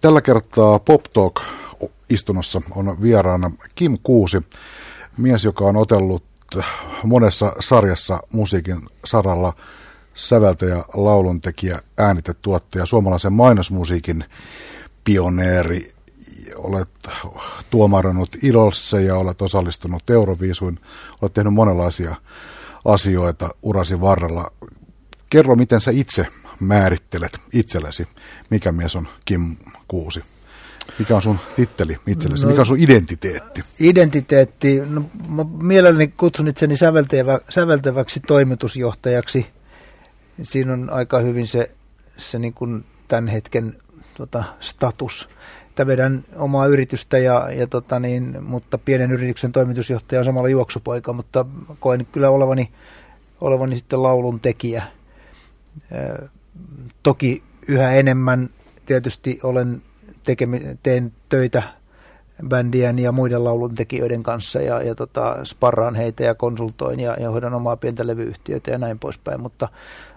Tällä kertaa Pop Talk istunnossa on vieraana Kim Kuusi, mies, joka on otellut monessa sarjassa musiikin saralla säveltäjä, lauluntekijä, äänitetuottaja, suomalaisen mainosmusiikin pioneeri. Olet tuomarannut Ilossa ja olet osallistunut Euroviisuin. Olet tehnyt monenlaisia asioita urasi varrella. Kerro, miten sä itse määrittelet itsellesi, mikä mies on Kim Kuusi? Mikä on sun titteli itsellesi? No, Mikä on sun identiteetti? Identiteetti, no mä mielelläni kutsun itseni säveltävä, säveltäväksi toimitusjohtajaksi. Siinä on aika hyvin se, se niin kuin tämän hetken tota, status. Että vedän omaa yritystä, ja, ja tota niin, mutta pienen yrityksen toimitusjohtaja on samalla juoksupoika, mutta koen kyllä olevani, olevani sitten laulun tekijä. Toki yhä enemmän tietysti olen tekemi, teen töitä bändien ja muiden lauluntekijöiden kanssa ja, ja tota, sparraan heitä ja konsultoin ja, ja hoidan omaa pientä levyyhtiötä ja näin poispäin, mutta,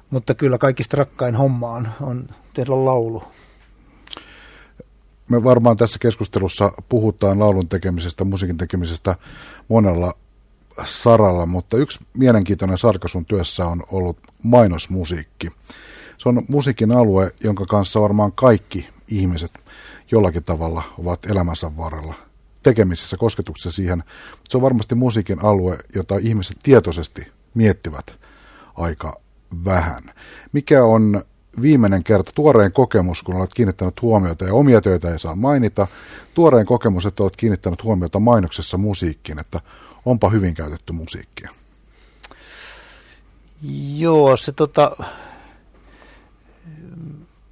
mutta kyllä kaikista rakkain homma on, on tehdä laulu. Me varmaan tässä keskustelussa puhutaan laulun tekemisestä, musiikin tekemisestä monella saralla, mutta yksi mielenkiintoinen sarka sun työssä on ollut mainosmusiikki. Se on musiikin alue, jonka kanssa varmaan kaikki ihmiset jollakin tavalla ovat elämänsä varrella tekemisissä, kosketuksessa siihen. Se on varmasti musiikin alue, jota ihmiset tietoisesti miettivät aika vähän. Mikä on viimeinen kerta, tuoreen kokemus, kun olet kiinnittänyt huomiota, ja omia töitä ei saa mainita, tuoreen kokemus, että olet kiinnittänyt huomiota mainoksessa musiikkiin, että onpa hyvin käytetty musiikkia. Joo, se tota,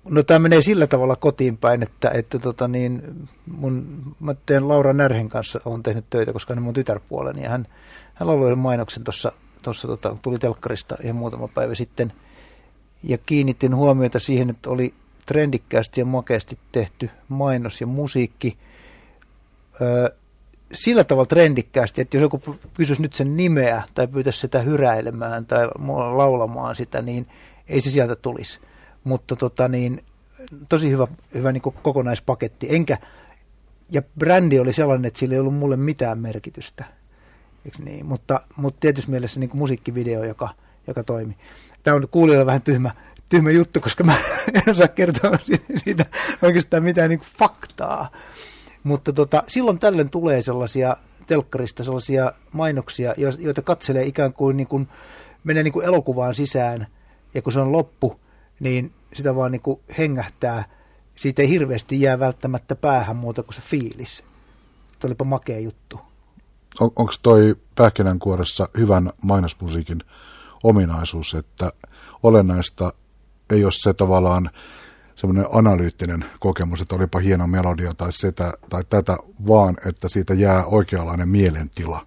No tämä menee sillä tavalla kotiin päin, että, että tota niin, mun, mä teen Laura Närhen kanssa, on tehnyt töitä, koska hän on mun tytärpuoleni ja hän, hän lauloi mainoksen tuossa, tuossa tota, tuli telkkarista ihan muutama päivä sitten. Ja kiinnitin huomiota siihen, että oli trendikkäästi ja makeasti tehty mainos ja musiikki. Öö, sillä tavalla trendikkäästi, että jos joku kysyisi nyt sen nimeä tai pyytäisi sitä hyräilemään tai laulamaan sitä, niin ei se sieltä tulisi mutta tota niin, tosi hyvä, hyvä niin kokonaispaketti. Enkä, ja brändi oli sellainen, että sillä ei ollut mulle mitään merkitystä. Eiks niin? Mutta, mutta tietysti mielessä niin musiikkivideo, joka, joka toimi. Tämä on kuulijoille vähän tyhmä, tyhmä juttu, koska mä en osaa kertoa siitä oikeastaan mitään niin faktaa. Mutta tota, silloin tällöin tulee sellaisia telkkarista sellaisia mainoksia, joita katselee ikään kuin, niin kuin menee niin kuin elokuvaan sisään, ja kun se on loppu, niin sitä vaan niin kuin hengähtää. Siitä ei hirveästi jää välttämättä päähän muuta kuin se fiilis. Tuo olipa makea juttu. On, Onko toi pähkinänkuoressa hyvän mainosmusiikin ominaisuus, että olennaista ei ole se tavallaan semmoinen analyyttinen kokemus, että olipa hieno melodia tai, sitä, tai tätä, vaan että siitä jää oikeanlainen mielentila.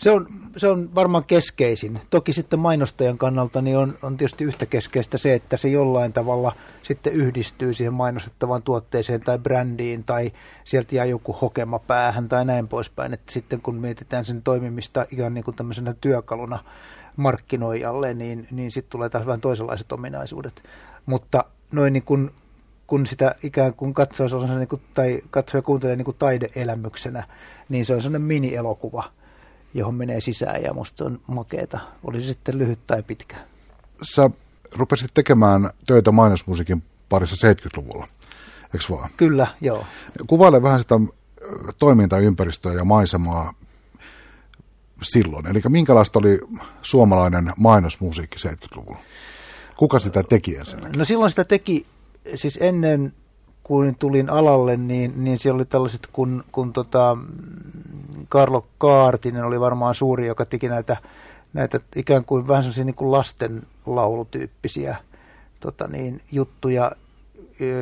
Se on, se on varmaan keskeisin. Toki sitten mainostajan kannalta niin on, on tietysti yhtä keskeistä se, että se jollain tavalla sitten yhdistyy siihen mainostettavaan tuotteeseen tai brändiin tai sieltä jää joku hokema päähän tai näin poispäin. Että sitten kun mietitään sen toimimista ihan niin kuin tämmöisenä työkaluna markkinoijalle, niin, niin sitten tulee taas vähän toisenlaiset ominaisuudet. Mutta noin niin kuin kun sitä ikään kuin katsoo niin kuin, tai katsoo ja kuuntelee niin kuin taideelämyksenä, niin se on sellainen mini-elokuva – johon menee sisään ja musta se on makeeta, oli se sitten lyhyt tai pitkä. Sä rupesit tekemään töitä mainosmusiikin parissa 70-luvulla, eikö vaan? Kyllä, joo. Kuvaile vähän sitä toimintaympäristöä ja maisemaa silloin. Eli minkälaista oli suomalainen mainosmusiikki 70-luvulla? Kuka sitä teki ensinnäkin? No silloin sitä teki, siis ennen kuin tulin alalle, niin, niin siellä oli tällaiset, kun, kun tota, Karlo Kaartinen oli varmaan suuri, joka teki näitä, näitä ikään kuin vähän sellaisia niin kuin lastenlaulutyyppisiä tota niin, juttuja.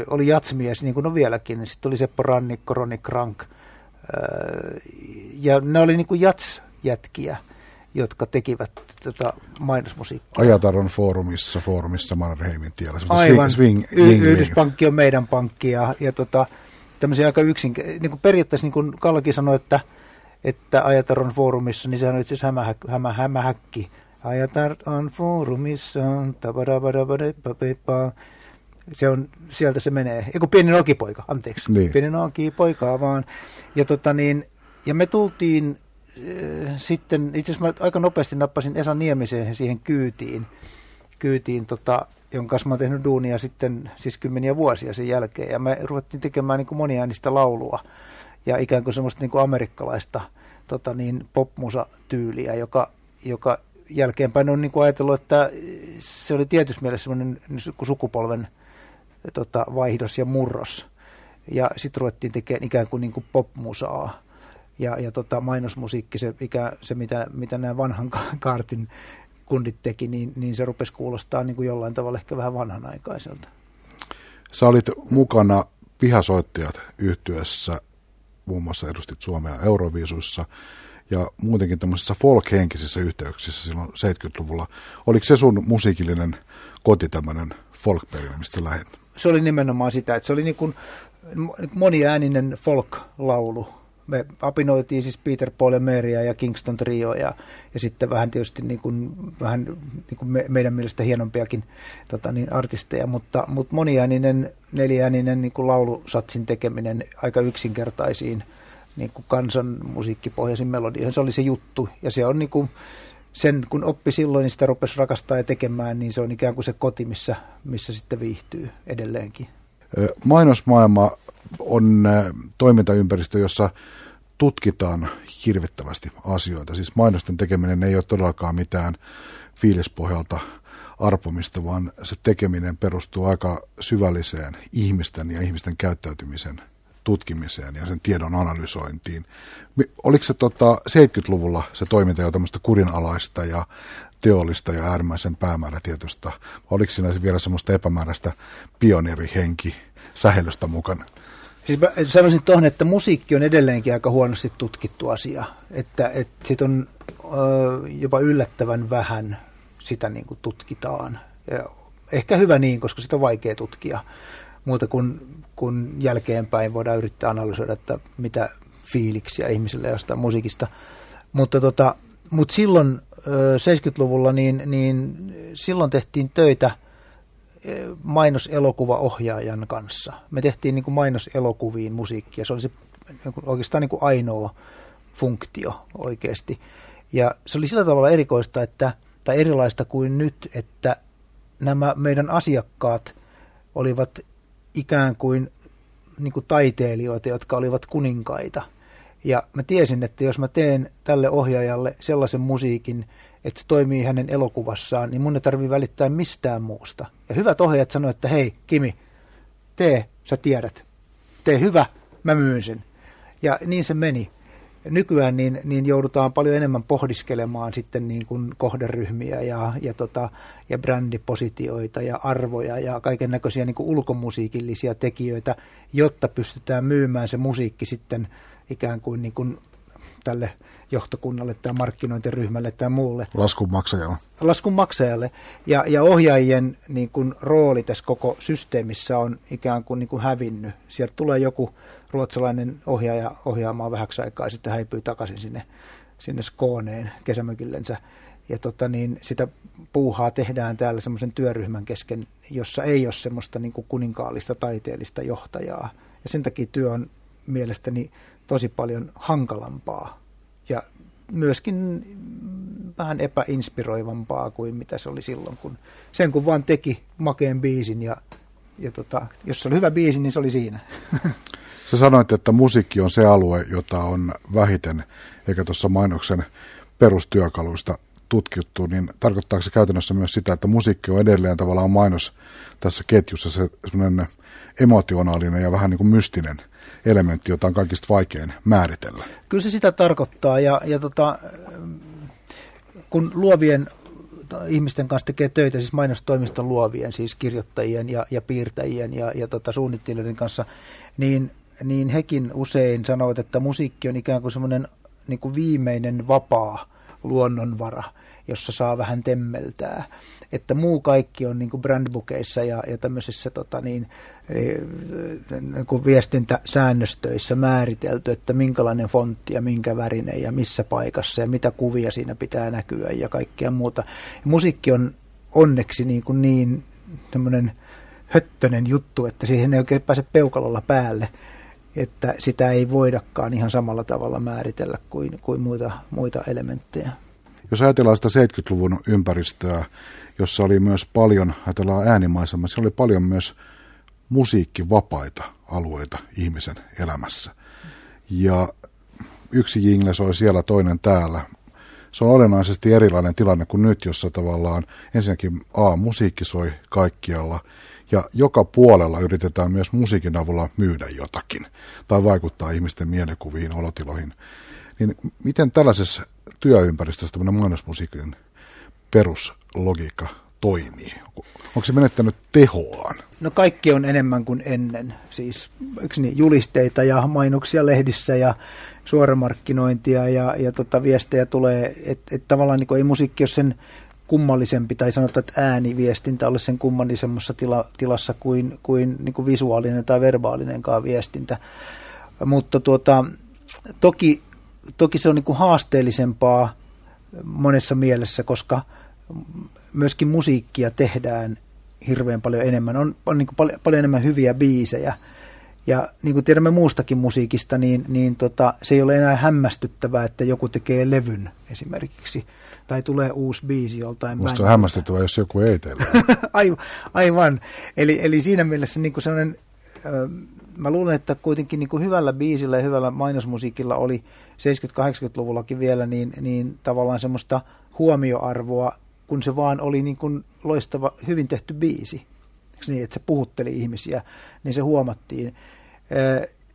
Oli jatsmies, niin kuin on vieläkin. Sitten oli Seppo Rannikko, Roni Krank. Ja ne oli niin kuin jatsjätkiä jotka tekivät tätä mainosmusiikkia. Ajataron foorumissa, foorumissa Mannerheimin tiellä. Aivan, swing, swing, y- Yhdyspankki on meidän pankki ja, ja tota, tämmöisiä aika yksin, niin kuin periaatteessa niin kuin Kallakin sanoi, että, että Ajataron foorumissa, niin sehän on itse asiassa hämä, hämä, hämähäkki. Ajataron foorumissa, Se on, sieltä se menee. Eiku pieni nokipoika, anteeksi. Niin. Pieni nokipoika vaan. Ja, tota niin, ja me tultiin sitten, itse asiassa mä aika nopeasti nappasin Esa Niemiseen siihen kyytiin, kyytiin tota, jonka kanssa mä oon tehnyt duunia sitten siis kymmeniä vuosia sen jälkeen. Ja me ruvettiin tekemään niin kuin moniäänistä laulua ja ikään kuin semmoista niin kuin amerikkalaista tota niin, popmusa-tyyliä, joka, joka jälkeenpäin on niin kuin ajatellut, että se oli tietysti mielessä semmoinen sukupolven tota, vaihdos ja murros. Ja sitten ruvettiin tekemään ikään kuin, niin kuin popmusaa. Ja, ja tota, mainosmusiikki, se, ikä, se mitä, mitä nämä vanhan kaartin kundit teki, niin, niin se rupesi kuulostaa niin kuin jollain tavalla ehkä vähän vanhanaikaiselta. Sä olit mukana Pihasoittajat yhtyessä, muun muassa edustit Suomea Euroviisuissa ja muutenkin tämmöisissä folk-henkisissä yhteyksissä silloin 70-luvulla. Oliko se sun musiikillinen koti tämmöinen folk mistä lähet? Se oli nimenomaan sitä, että se oli niin kuin moniääninen folk-laulu, me apinoitiin siis Peter Paul ja Meria ja Kingston Trio ja, ja sitten vähän tietysti niin kuin, vähän niin kuin me, meidän mielestä hienompiakin tota niin, artisteja, mutta, mutta moniääninen, neljääninen niin kuin laulusatsin tekeminen aika yksinkertaisiin niin kuin kansan musiikkipohjaisiin melodioihin, se oli se juttu ja se on niin kuin, sen kun oppi silloin, niin sitä rupesi rakastaa ja tekemään, niin se on ikään kuin se koti, missä, missä sitten viihtyy edelleenkin. Mainosmaailma on toimintaympäristö, jossa tutkitaan hirvittävästi asioita. Siis mainosten tekeminen ei ole todellakaan mitään fiilispohjalta arpomista, vaan se tekeminen perustuu aika syvälliseen ihmisten ja ihmisten käyttäytymisen tutkimiseen ja sen tiedon analysointiin. Oliko se tota, 70-luvulla se toiminta jo tämmöistä kurinalaista ja teollista ja äärimmäisen päämäärätietoista? Oliko siinä vielä semmoista epämääräistä pioneerihenki sähellystä mukana? Siis mä sanoisin tuohon, että musiikki on edelleenkin aika huonosti tutkittu asia. Että, että sit on ö, jopa yllättävän vähän sitä niin kuin tutkitaan. Ja ehkä hyvä niin, koska sitä on vaikea tutkia. Muuta kuin kun jälkeenpäin voidaan yrittää analysoida, että mitä fiiliksiä ihmisille jostain musiikista. Mutta, tota, mutta silloin ö, 70-luvulla niin, niin silloin tehtiin töitä – mainoselokuvaohjaajan kanssa. Me tehtiin niin kuin mainoselokuviin musiikkia. Se oli se niinku oikeastaan niin kuin ainoa funktio oikeasti. Ja se oli sillä tavalla erikoista, että, tai erilaista kuin nyt, että nämä meidän asiakkaat olivat ikään kuin, niin kuin taiteilijoita, jotka olivat kuninkaita. Ja mä tiesin, että jos mä teen tälle ohjaajalle sellaisen musiikin, että se toimii hänen elokuvassaan, niin mun ei tarvitse välittää mistään muusta. Ja hyvät ohjaajat sanoivat, että hei Kimi, tee, sä tiedät, tee hyvä, mä myyn sen. Ja niin se meni. Nykyään niin, niin joudutaan paljon enemmän pohdiskelemaan sitten niin kuin kohderyhmiä ja, ja, tota, ja brändipositioita ja arvoja ja kaiken näköisiä niin ulkomusiikillisia tekijöitä, jotta pystytään myymään se musiikki sitten ikään kuin, niin kuin tälle johtokunnalle tai markkinointiryhmälle tai muulle. Laskun maksajalle. Laskun maksajalle. Ja, ja ohjaajien niin kuin, rooli tässä koko systeemissä on ikään kuin, niin kuin hävinnyt. Sieltä tulee joku ruotsalainen ohjaaja ohjaamaan vähäksi aikaa ja sitten häipyy takaisin sinne, sinne Skooneen kesämökillensä. Ja tota, niin, sitä puuhaa tehdään täällä semmoisen työryhmän kesken, jossa ei ole semmoista niin kuin kuninkaallista taiteellista johtajaa. Ja sen takia työ on mielestäni tosi paljon hankalampaa ja myöskin vähän epäinspiroivampaa kuin mitä se oli silloin, kun sen kun vaan teki makeen biisin ja, ja tota, jos se oli hyvä biisi, niin se oli siinä. Sä sanoit, että musiikki on se alue, jota on vähiten, eikä tuossa mainoksen perustyökaluista tutkittu, niin tarkoittaako se käytännössä myös sitä, että musiikki on edelleen tavallaan mainos tässä ketjussa se semmoinen emotionaalinen ja vähän niin kuin mystinen elementti, jota on kaikista vaikein määritellä. Kyllä se sitä tarkoittaa ja, ja tota, kun luovien ihmisten kanssa tekee töitä, siis mainostoimiston luovien, siis kirjoittajien ja, ja piirtäjien ja, ja tota, suunnittelijoiden kanssa, niin, niin hekin usein sanovat, että musiikki on ikään kuin semmoinen niin viimeinen vapaa luonnonvara, jossa saa vähän temmeltää että muu kaikki on niin kuin brandbookeissa ja, ja tämmöisissä tota niin, niin kuin viestintäsäännöstöissä määritelty, että minkälainen fontti ja minkä värinen ja missä paikassa ja mitä kuvia siinä pitää näkyä ja kaikkea muuta. Ja musiikki on onneksi niin, kuin niin tämmöinen höttönen juttu, että siihen ei oikein pääse peukalolla päälle, että sitä ei voidakaan ihan samalla tavalla määritellä kuin, kuin muita, muita elementtejä. Jos ajatellaan sitä 70-luvun ympäristöä, jossa oli myös paljon, ajatellaan äänimaisemmin, siellä oli paljon myös musiikkivapaita alueita ihmisen elämässä. Ja yksi jingle soi siellä, toinen täällä. Se on olennaisesti erilainen tilanne kuin nyt, jossa tavallaan ensinnäkin A, musiikki soi kaikkialla, ja joka puolella yritetään myös musiikin avulla myydä jotakin tai vaikuttaa ihmisten mielikuviin, olotiloihin. Niin miten tällaisessa työympäristössä tämmöinen mainosmusiikin peruslogiikka toimii? Onko se menettänyt tehoaan? No kaikki on enemmän kuin ennen. Siis niin, julisteita ja mainoksia lehdissä ja suoramarkkinointia ja, ja tota, viestejä tulee, että et tavallaan niin ei musiikki ole sen kummallisempi, tai sanotaan, että ääniviestintä ole sen kummallisemmassa tila, tilassa kuin, kuin, niin kuin visuaalinen tai verbaalinenkaan viestintä. Mutta tuota, toki, toki se on niin kuin haasteellisempaa monessa mielessä, koska myöskin musiikkia tehdään hirveän paljon enemmän. On, on niin kuin paljon, paljon enemmän hyviä biisejä. Ja niin kuin tiedämme muustakin musiikista, niin, niin tota, se ei ole enää hämmästyttävää, että joku tekee levyn esimerkiksi. Tai tulee uusi biisi joltain Musta on hämmästyttävää, jos joku ei teille. aivan, aivan. Eli, eli siinä mielessä niin kuin sellainen, mä luulen, että kuitenkin niin kuin hyvällä biisillä ja hyvällä mainosmusiikilla oli 70-80-luvullakin vielä niin, niin tavallaan semmoista huomioarvoa kun se vaan oli niin kuin loistava, hyvin tehty biisi, niin, että se puhutteli ihmisiä, niin se huomattiin.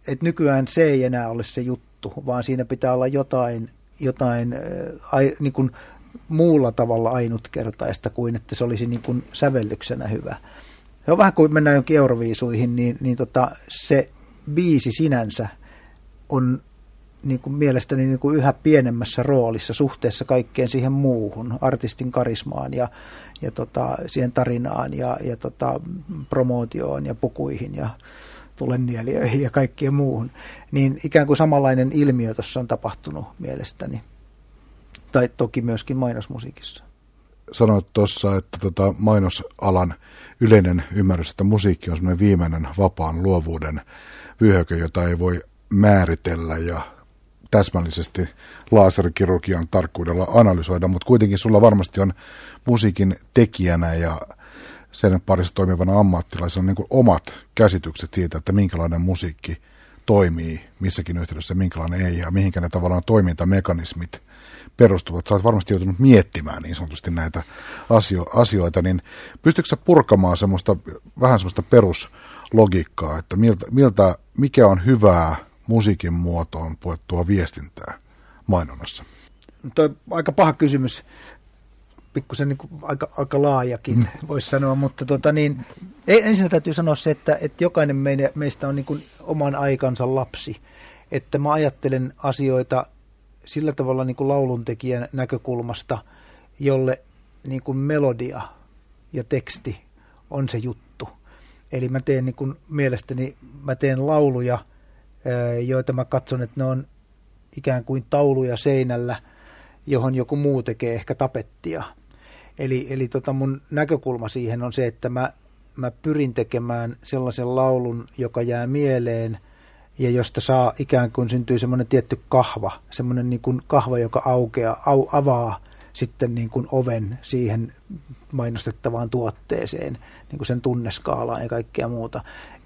Että nykyään se ei enää ole se juttu, vaan siinä pitää olla jotain, jotain niin kuin muulla tavalla ainutkertaista kuin että se olisi niin kuin sävellyksenä hyvä. Se on vähän kuin mennään jonkin euroviisuihin, niin, niin tota, se biisi sinänsä on niin kuin mielestäni niin kuin yhä pienemmässä roolissa suhteessa kaikkeen siihen muuhun, artistin karismaan ja, ja tota, siihen tarinaan ja, ja tota, promootioon ja pukuihin ja tulennieliöihin ja kaikkeen muuhun. Niin ikään kuin samanlainen ilmiö tuossa on tapahtunut mielestäni. Tai toki myöskin mainosmusiikissa. Sanoit tuossa, että tota mainosalan yleinen ymmärrys, että musiikki on semmoinen viimeinen vapaan luovuuden vyöhyke, jota ei voi määritellä ja täsmällisesti laserikirurgian tarkkuudella analysoida, mutta kuitenkin sulla varmasti on musiikin tekijänä ja sen parissa toimivana ammattilaisena niin kuin omat käsitykset siitä, että minkälainen musiikki toimii missäkin yhteydessä, minkälainen ei ja mihinkä ne tavallaan toimintamekanismit perustuvat. Sä oot varmasti joutunut miettimään niin sanotusti näitä asio- asioita, niin pystytkö sä purkamaan semmoista, vähän semmoista peruslogiikkaa, että miltä, miltä, mikä on hyvää musiikin muotoon puettua viestintää mainonnassa? Tuo aika paha kysymys, pikkusen niin aika, aika laajakin mm. voisi sanoa, mutta tota niin, ensin täytyy sanoa se, että, että jokainen meistä on niin oman aikansa lapsi, että mä ajattelen asioita sillä tavalla niin kuin lauluntekijän näkökulmasta, jolle niin kuin melodia ja teksti on se juttu. Eli mä teen niin kuin mielestäni, mä teen lauluja – joita mä katson, että ne on ikään kuin tauluja seinällä, johon joku muu tekee ehkä tapettia. Eli, eli tota mun näkökulma siihen on se, että mä, mä pyrin tekemään sellaisen laulun, joka jää mieleen ja josta saa ikään kuin syntyy semmoinen tietty kahva, semmoinen niin kuin kahva, joka aukeaa, au, avaa sitten niin kuin oven siihen mainostettavaan tuotteeseen, niin kuin sen tunneskaalaan ja kaikkea muuta.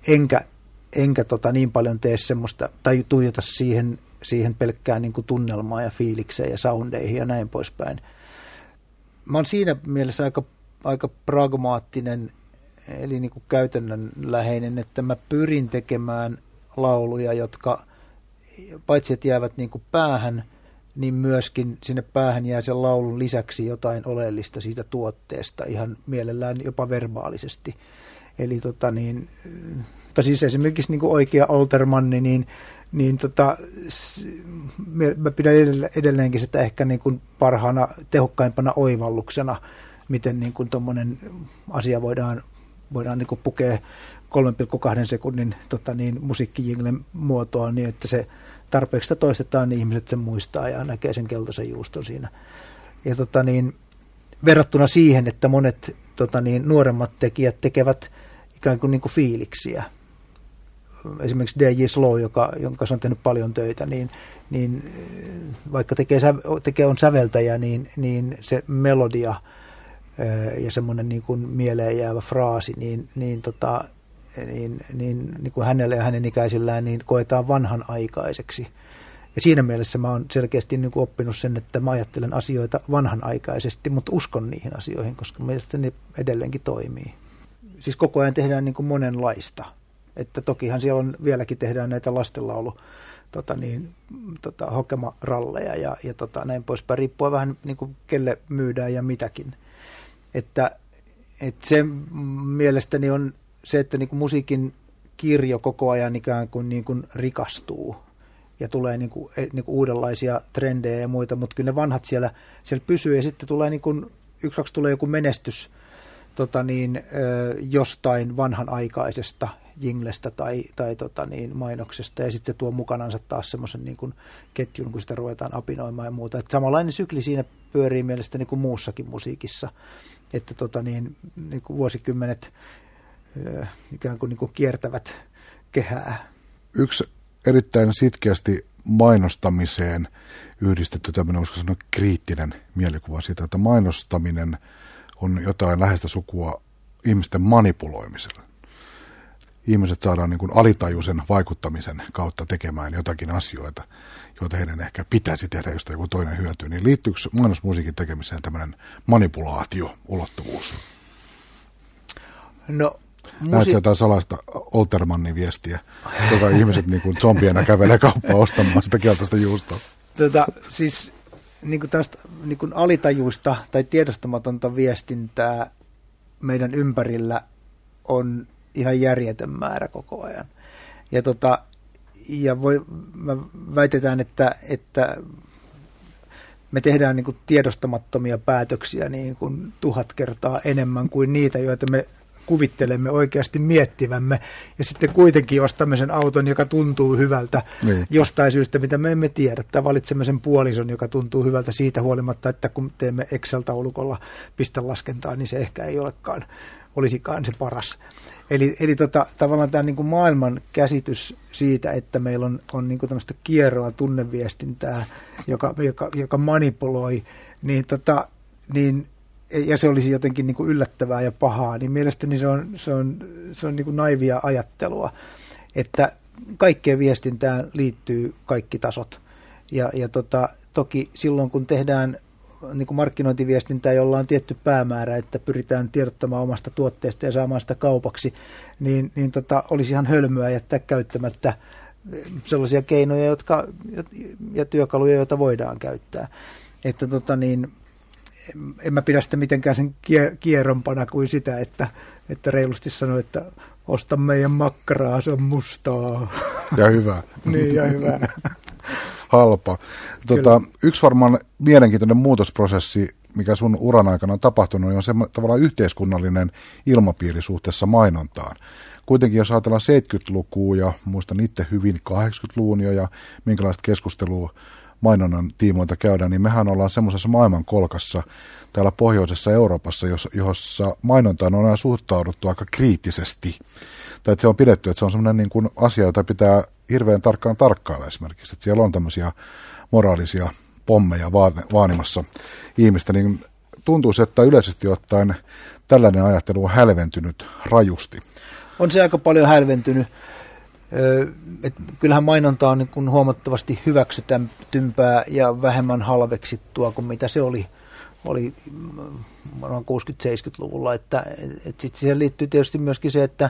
Enkä enkä tota niin paljon tee semmoista, tai tuijota siihen, siihen pelkkään niin kuin tunnelmaan ja fiilikseen ja soundeihin ja näin poispäin. Mä oon siinä mielessä aika, aika pragmaattinen, eli niin kuin käytännönläheinen, että mä pyrin tekemään lauluja, jotka paitsi että jäävät niin kuin päähän, niin myöskin sinne päähän jää sen laulun lisäksi jotain oleellista siitä tuotteesta, ihan mielellään jopa verbaalisesti. Eli tota niin, mutta siis esimerkiksi niin kuin oikea Oltermanni, niin, niin tota, mä pidän edelleenkin sitä ehkä niin kuin parhaana, tehokkaimpana oivalluksena, miten niin kuin asia voidaan, voidaan niin kuin pukea 3,2 sekunnin tota niin, musiikkijinglen muotoa niin, että se tarpeeksi toistetaan, niin ihmiset sen muistaa ja näkee sen keltaisen juuston siinä. Ja tota niin, verrattuna siihen, että monet tota niin, nuoremmat tekijät tekevät ikään kuin, niin kuin fiiliksiä. Esimerkiksi DJ Slow, joka, jonka on tehnyt paljon töitä, niin, niin vaikka tekee, tekee on säveltäjä, niin, niin se melodia ja semmoinen niin kuin mieleen jäävä fraasi, niin, niin, tota, niin, niin, niin kuin hänelle ja hänen ikäisillään niin koetaan vanhanaikaiseksi. Ja siinä mielessä mä oon selkeästi niin kuin oppinut sen, että mä ajattelen asioita vanhanaikaisesti, mutta uskon niihin asioihin, koska mielestäni ne edelleenkin toimii. Siis koko ajan tehdään niin kuin monenlaista. Että tokihan siellä on, vieläkin tehdään näitä lastenlaulu tota niin, tota, hokemaralleja ja, ja tota, näin poispäin, riippuen vähän niin kuin kelle myydään ja mitäkin. Että, että se mielestäni on se, että niin kuin musiikin kirjo koko ajan ikään kuin, niin kuin rikastuu ja tulee niin kuin, e, niin kuin uudenlaisia trendejä ja muita, mutta kyllä ne vanhat siellä, siellä pysyy ja sitten tulee niin kuin, yksi kaksi tulee joku menestys tota niin, jostain vanhanaikaisesta jinglestä tai, tai tota niin, mainoksesta ja sitten se tuo mukanansa taas semmoisen niin kuin ketjun, kun sitä ruvetaan apinoimaan ja muuta. Et samanlainen sykli siinä pyörii mielestäni kuin muussakin musiikissa, että tota niin, niin kuin vuosikymmenet ikään kuin, niin kuin kiertävät kehää. Yksi erittäin sitkeästi mainostamiseen yhdistetty tämmöinen, voisiko sanoa, kriittinen mielikuva siitä, että mainostaminen on jotain läheistä sukua ihmisten manipuloimiselle. Ihmiset saadaan niin kuin alitajuisen vaikuttamisen kautta tekemään jotakin asioita, joita heidän ehkä pitäisi tehdä, josta joku toinen hyötyy. Niin liittyykö mainosmusiikin tekemiseen tämmöinen manipulaatio-ulottuvuus? No Musi... Näetkö jotain salaista Oltermannin viestiä, joka ihmiset niin kuin zombiena kävelee kauppaan ostamaan sitä keltaista juustoa? Tota, siis niin kuin tästä niin kuin alitajuista tai tiedostamatonta viestintää meidän ympärillä on ihan järjetön määrä koko ajan. Ja, tota, ja voi, mä väitetään, että, että me tehdään niin kuin tiedostamattomia päätöksiä niin kuin tuhat kertaa enemmän kuin niitä, joita me kuvittelemme oikeasti miettivämme ja sitten kuitenkin ostamme sen auton, joka tuntuu hyvältä niin. jostain syystä, mitä me emme tiedä. Tai valitsemme sen puolison, joka tuntuu hyvältä siitä huolimatta, että kun teemme Excel-taulukolla pistelaskentaa, niin se ehkä ei olekaan, olisikaan se paras. Eli, eli tota, tavallaan tämä niin kuin maailman käsitys siitä, että meillä on, on niin kuin tämmöistä kierroa tunneviestintää, joka, joka, joka manipuloi, niin, tota, niin ja se olisi jotenkin niin kuin yllättävää ja pahaa, niin mielestäni se on, se on, se on niin kuin naivia ajattelua, että kaikkeen viestintään liittyy kaikki tasot. Ja, ja tota, toki silloin, kun tehdään niin kuin markkinointiviestintää, jolla on tietty päämäärä, että pyritään tiedottamaan omasta tuotteesta ja saamaan sitä kaupaksi, niin, niin tota, olisi ihan hölmöä jättää käyttämättä sellaisia keinoja jotka, ja työkaluja, joita voidaan käyttää. Että tota, niin, en mä pidä sitä mitenkään sen kierrompana kuin sitä, että, että reilusti sanoo, että osta meidän makkaraa, se on mustaa. Ja hyvä. niin, ja hyvä. Halpa. Tota, yksi varmaan mielenkiintoinen muutosprosessi, mikä sun uran aikana on tapahtunut, on se tavallaan yhteiskunnallinen ilmapiiri suhteessa mainontaan. Kuitenkin jos ajatellaan 70-lukua ja muistan itse hyvin 80-luvun jo ja minkälaista keskustelua mainonnan tiimoilta käydään, niin mehän ollaan semmoisessa maailmankolkassa täällä pohjoisessa Euroopassa, jossa mainontaan on aina suhtauduttu aika kriittisesti. Tai että se on pidetty, että se on semmoinen niin kuin asia, jota pitää hirveän tarkkaan tarkkailla esimerkiksi. Että siellä on tämmöisiä moraalisia pommeja vaanimassa ihmistä, niin tuntuu, että yleisesti ottaen tällainen ajattelu on hälventynyt rajusti. On se aika paljon hälventynyt et kyllähän mainonta on niin huomattavasti hyväksytympää ja vähemmän halveksittua kuin mitä se oli, oli 60-70-luvulla. Että, et sit siihen liittyy tietysti myöskin se, että,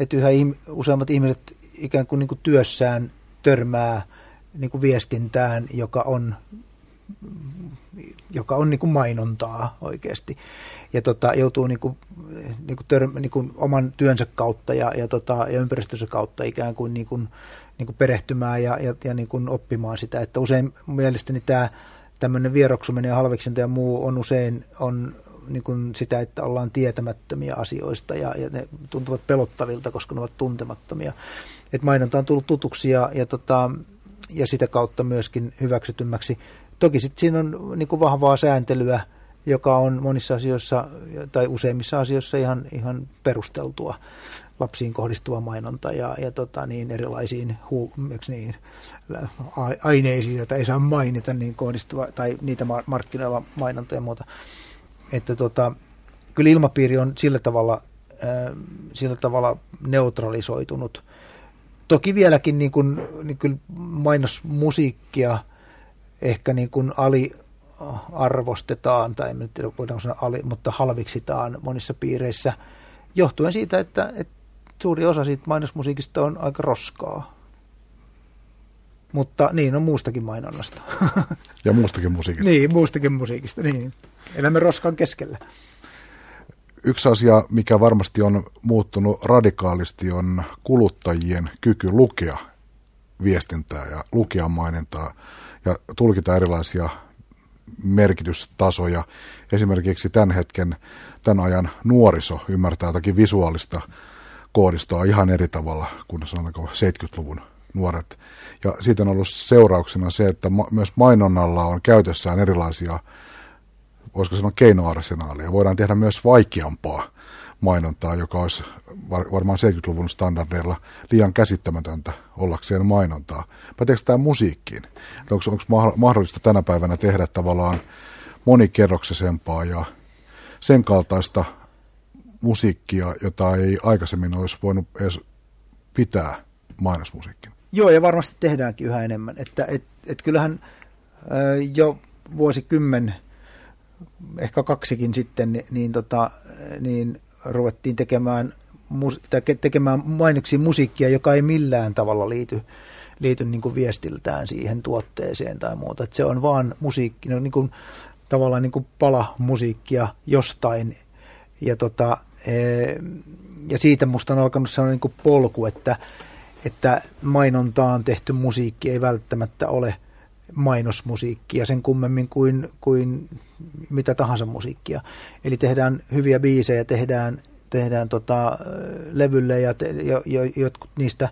että yhä useammat ihmiset ikään kuin, niin kuin työssään törmää niin kuin viestintään, joka on joka on niin kuin mainontaa oikeasti. Ja tota, joutuu niin kuin, niin kuin tör, niin kuin oman työnsä kautta ja, ja, tota, ja ympäristönsä kautta ikään kuin, niin kuin, niin kuin perehtymään ja, ja, ja niin kuin oppimaan sitä. Että usein mielestäni tämä tämmöinen vieroksuminen ja halveksinta ja muu on usein on niin kuin sitä, että ollaan tietämättömiä asioista ja, ja ne tuntuvat pelottavilta, koska ne ovat tuntemattomia. Et mainonta on tullut tutuksi ja, ja, tota, ja sitä kautta myöskin hyväksytymmäksi. Toki sitten siinä on niin kuin vahvaa sääntelyä joka on monissa asioissa tai useimmissa asioissa ihan, ihan perusteltua lapsiin kohdistuva mainonta ja, ja tota, niin erilaisiin hu, niin, aineisiin, joita ei saa mainita, niin kohdistuva, tai niitä markkinoilla mainonta ja muuta. Että tota, kyllä ilmapiiri on sillä tavalla, äh, sillä tavalla neutralisoitunut. Toki vieläkin niin kuin, niin kyllä mainosmusiikkia ehkä niin kuin ali, arvostetaan, tai en tiedä voidaanko sanoa ali, mutta halviksitaan monissa piireissä, johtuen siitä, että, että suuri osa siitä mainosmusiikista on aika roskaa. Mutta niin on muustakin mainonnasta. Ja muustakin musiikista. niin, muustakin musiikista, niin. Elämme roskan keskellä. Yksi asia, mikä varmasti on muuttunut radikaalisti, on kuluttajien kyky lukea viestintää ja lukea mainintaa ja tulkita erilaisia merkitystasoja. Esimerkiksi tämän hetken, tämän ajan nuoriso ymmärtää jotakin visuaalista koodistoa ihan eri tavalla kuin sanotaanko 70-luvun nuoret. Ja siitä on ollut seurauksena se, että ma- myös mainonnalla on käytössään erilaisia, voisiko sanoa keinoarsenaalia. Voidaan tehdä myös vaikeampaa mainontaa, joka olisi varmaan 70-luvun standardeilla liian käsittämätöntä ollakseen mainontaa. Päteekö tämä musiikkiin? Onko, onko mahdollista tänä päivänä tehdä tavallaan monikerroksisempaa ja sen kaltaista musiikkia, jota ei aikaisemmin olisi voinut edes pitää mainosmusiikkin? Joo, ja varmasti tehdäänkin yhä enemmän. Että et, et kyllähän jo vuosikymmen, ehkä kaksikin sitten, niin, tota, niin ruvettiin tekemään, tekemään mainoksiin musiikkia, joka ei millään tavalla liity, liity niin kuin viestiltään siihen tuotteeseen tai muuta. Että se on vaan musiikki, no niin kuin, tavallaan niin kuin pala musiikkia jostain. Ja, tota, e, ja siitä musta on alkanut sellainen niin kuin polku, että, että mainontaan tehty musiikki ei välttämättä ole mainosmusiikkia sen kummemmin kuin, kuin mitä tahansa musiikkia. Eli tehdään hyviä biisejä, tehdään, tehdään tota, levylle ja, te, jo, jo, jotkut niistä,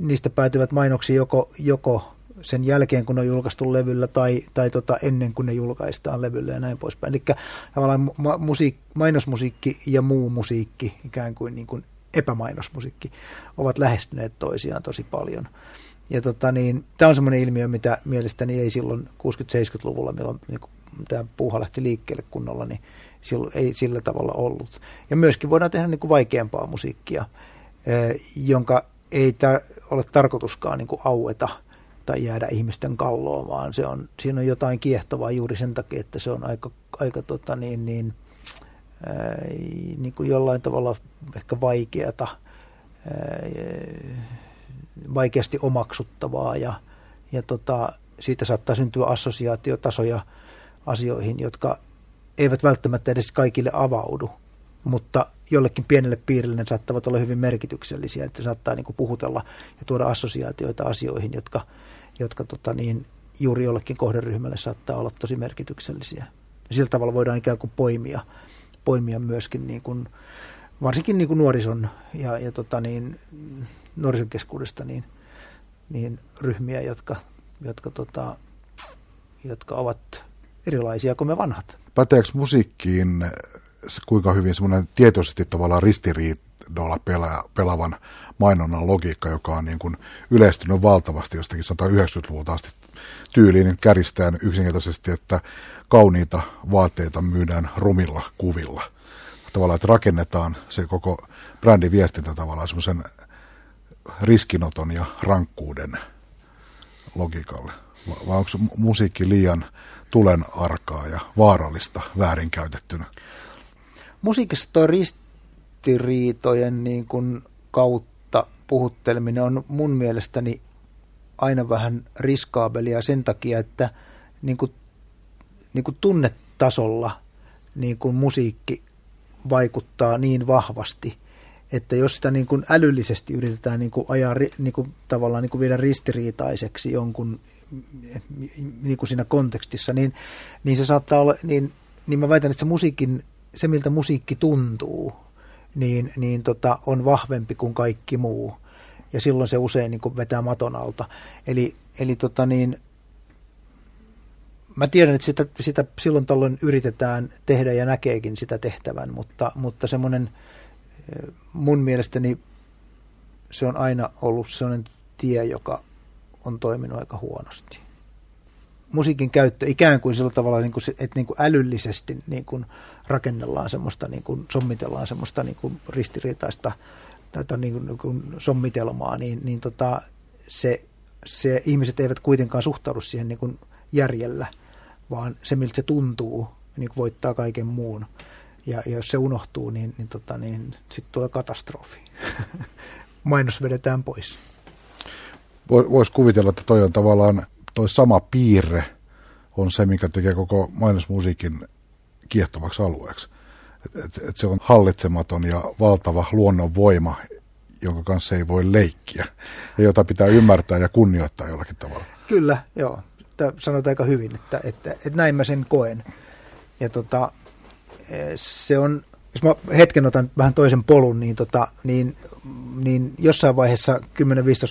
niistä päätyvät mainoksiin joko, joko sen jälkeen, kun ne on julkaistu levyllä tai, tai tota, ennen kuin ne julkaistaan levyllä ja näin poispäin. Eli tavallaan ma- musiik, mainosmusiikki ja muu musiikki, ikään kuin, niin kuin epämainosmusiikki, ovat lähestyneet toisiaan tosi paljon. Ja tota, niin, tämä on semmoinen ilmiö, mitä mielestäni ei silloin 60-70-luvulla, milloin niin tämä puuha lähti liikkeelle kunnolla, niin silloin ei sillä tavalla ollut. Ja myöskin voidaan tehdä niin kuin vaikeampaa musiikkia, eh, jonka ei tää ole tarkoituskaan niin kuin aueta tai jäädä ihmisten kalloon, vaan se on, siinä on jotain kiehtovaa juuri sen takia, että se on aika, aika tota niin, niin, ää, eh, niin kuin jollain tavalla ehkä vaikeata, ää, eh, vaikeasti omaksuttavaa ja, ja tota, siitä saattaa syntyä assosiaatiotasoja asioihin, jotka eivät välttämättä edes kaikille avaudu, mutta jollekin pienelle piirille ne saattavat olla hyvin merkityksellisiä, että se saattaa niin kuin puhutella ja tuoda assosiaatioita asioihin, jotka, jotka tota niin, juuri jollekin kohderyhmälle saattaa olla tosi merkityksellisiä. Ja sillä tavalla voidaan ikään kuin poimia, poimia myöskin niin kuin, varsinkin niin kuin nuorison ja, ja tota niin, nuorison keskuudesta niin, niin ryhmiä, jotka, jotka, tota, jotka ovat erilaisia kuin me vanhat. Päteekö musiikkiin kuinka hyvin semmoinen tietoisesti tavallaan ristiriidolla pela, pelaavan mainonnan logiikka, joka on niin kuin yleistynyt valtavasti jostakin 190-luvulta asti tyyliin niin käristään yksinkertaisesti, että kauniita vaatteita myydään rumilla kuvilla. Tavallaan, että rakennetaan se koko brändin viestintä tavallaan semmoisen riskinoton ja rankkuuden logiikalle. Vai onko musiikki liian tulen arkaa ja vaarallista väärinkäytettynä? Musiikissa tuo ristiriitojen niin kuin kautta puhutteleminen on mun mielestäni aina vähän riskaabelia sen takia, että niin kuin, niin kuin tunnetasolla niin kuin musiikki vaikuttaa niin vahvasti, että jos sitä niin kuin älyllisesti yritetään niin kuin ajaa niin kuin, tavallaan niin kuin viedä ristiriitaiseksi jonkun niin kuin siinä kontekstissa, niin, niin se saattaa olla, niin, niin mä väitän, että se musiikin, se miltä musiikki tuntuu, niin, niin tota, on vahvempi kuin kaikki muu. Ja silloin se usein niin kuin vetää maton alta. Eli, eli tota niin, mä tiedän, että sitä, sitä silloin tällöin yritetään tehdä ja näkeekin sitä tehtävän, mutta, mutta semmoinen mun mielestäni se on aina ollut sellainen tie, joka on toiminut aika huonosti. Musiikin käyttö ikään kuin sillä tavalla, niin kuin, että niin kuin älyllisesti niin kuin rakennellaan semmoista, niin kuin sommitellaan semmoista niin kuin ristiriitaista tätä niin kuin, niin kuin sommitelmaa, niin, niin tota, se, se, ihmiset eivät kuitenkaan suhtaudu siihen niin kuin järjellä, vaan se, miltä se tuntuu, niin kuin voittaa kaiken muun. Ja, ja jos se unohtuu, niin, niin, tota, niin sitten tulee katastrofi. Mainos vedetään pois. Voisi kuvitella, että toi on tavallaan toi sama piirre on se, mikä tekee koko mainosmusiikin kiehtovaksi alueeksi. Et, et, et se on hallitsematon ja valtava luonnonvoima, jonka kanssa ei voi leikkiä ja jota pitää ymmärtää ja kunnioittaa jollakin tavalla. Kyllä, joo. Tämä sanotaan aika hyvin, että, että, että näin mä sen koen. Ja tota, se on, jos mä hetken otan vähän toisen polun, niin, tota, niin, niin jossain vaiheessa 10-15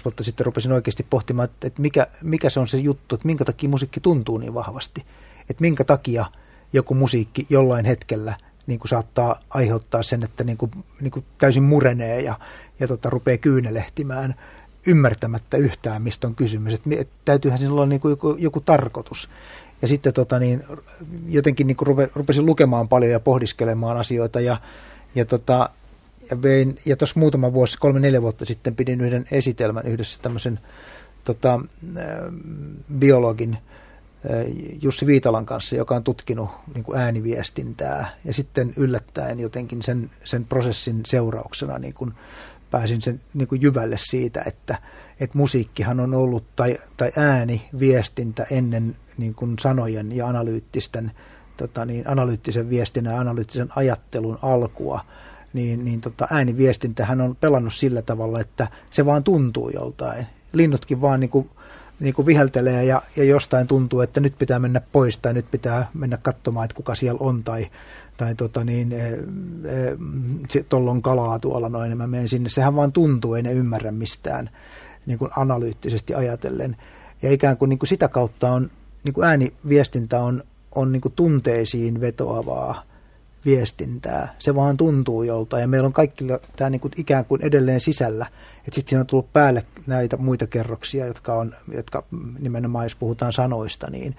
vuotta sitten rupesin oikeasti pohtimaan, että, että mikä, mikä se on se juttu, että minkä takia musiikki tuntuu niin vahvasti. Että minkä takia joku musiikki jollain hetkellä niin kuin saattaa aiheuttaa sen, että niin kuin, niin kuin täysin murenee ja, ja tota, rupeaa kyynelehtimään ymmärtämättä yhtään, mistä on kysymys. Että, täytyyhän siinä olla niin kuin joku, joku tarkoitus. Ja sitten tota, niin, jotenkin niin rupe, rupesin lukemaan paljon ja pohdiskelemaan asioita ja, ja, tota, ja, ja tuossa muutama vuosi, kolme-neljä vuotta sitten pidin yhden esitelmän yhdessä tämmöisen tota, biologin Jussi Viitalan kanssa, joka on tutkinut niin kuin ääniviestintää ja sitten yllättäen jotenkin sen, sen prosessin seurauksena niin kuin pääsin sen niin kuin jyvälle siitä, että, että musiikkihan on ollut tai, tai ääni viestintä ennen niin kuin sanojen ja analyyttisten, tota niin, analyyttisen viestinnän ja analyyttisen ajattelun alkua, niin, niin tota, ääniviestintähän on pelannut sillä tavalla, että se vaan tuntuu joltain. Linnutkin vaan niin kuin, niin kuin viheltelee ja, ja jostain tuntuu, että nyt pitää mennä pois tai nyt pitää mennä katsomaan, että kuka siellä on tai, tai tota niin, e, e, on kalaa tuolla noin, niin mä menen sinne. Sehän vaan tuntuu, ei ne ymmärrä mistään niin kuin analyyttisesti ajatellen. Ja ikään kuin, niin kuin sitä kautta on niin kuin ääniviestintä on, on niin kuin tunteisiin vetoavaa viestintää. Se vaan tuntuu jolta ja meillä on kaikki tämä niin kuin ikään kuin edelleen sisällä. Että sitten siinä on tullut päälle näitä muita kerroksia, jotka on, jotka nimenomaan jos puhutaan sanoista, niin,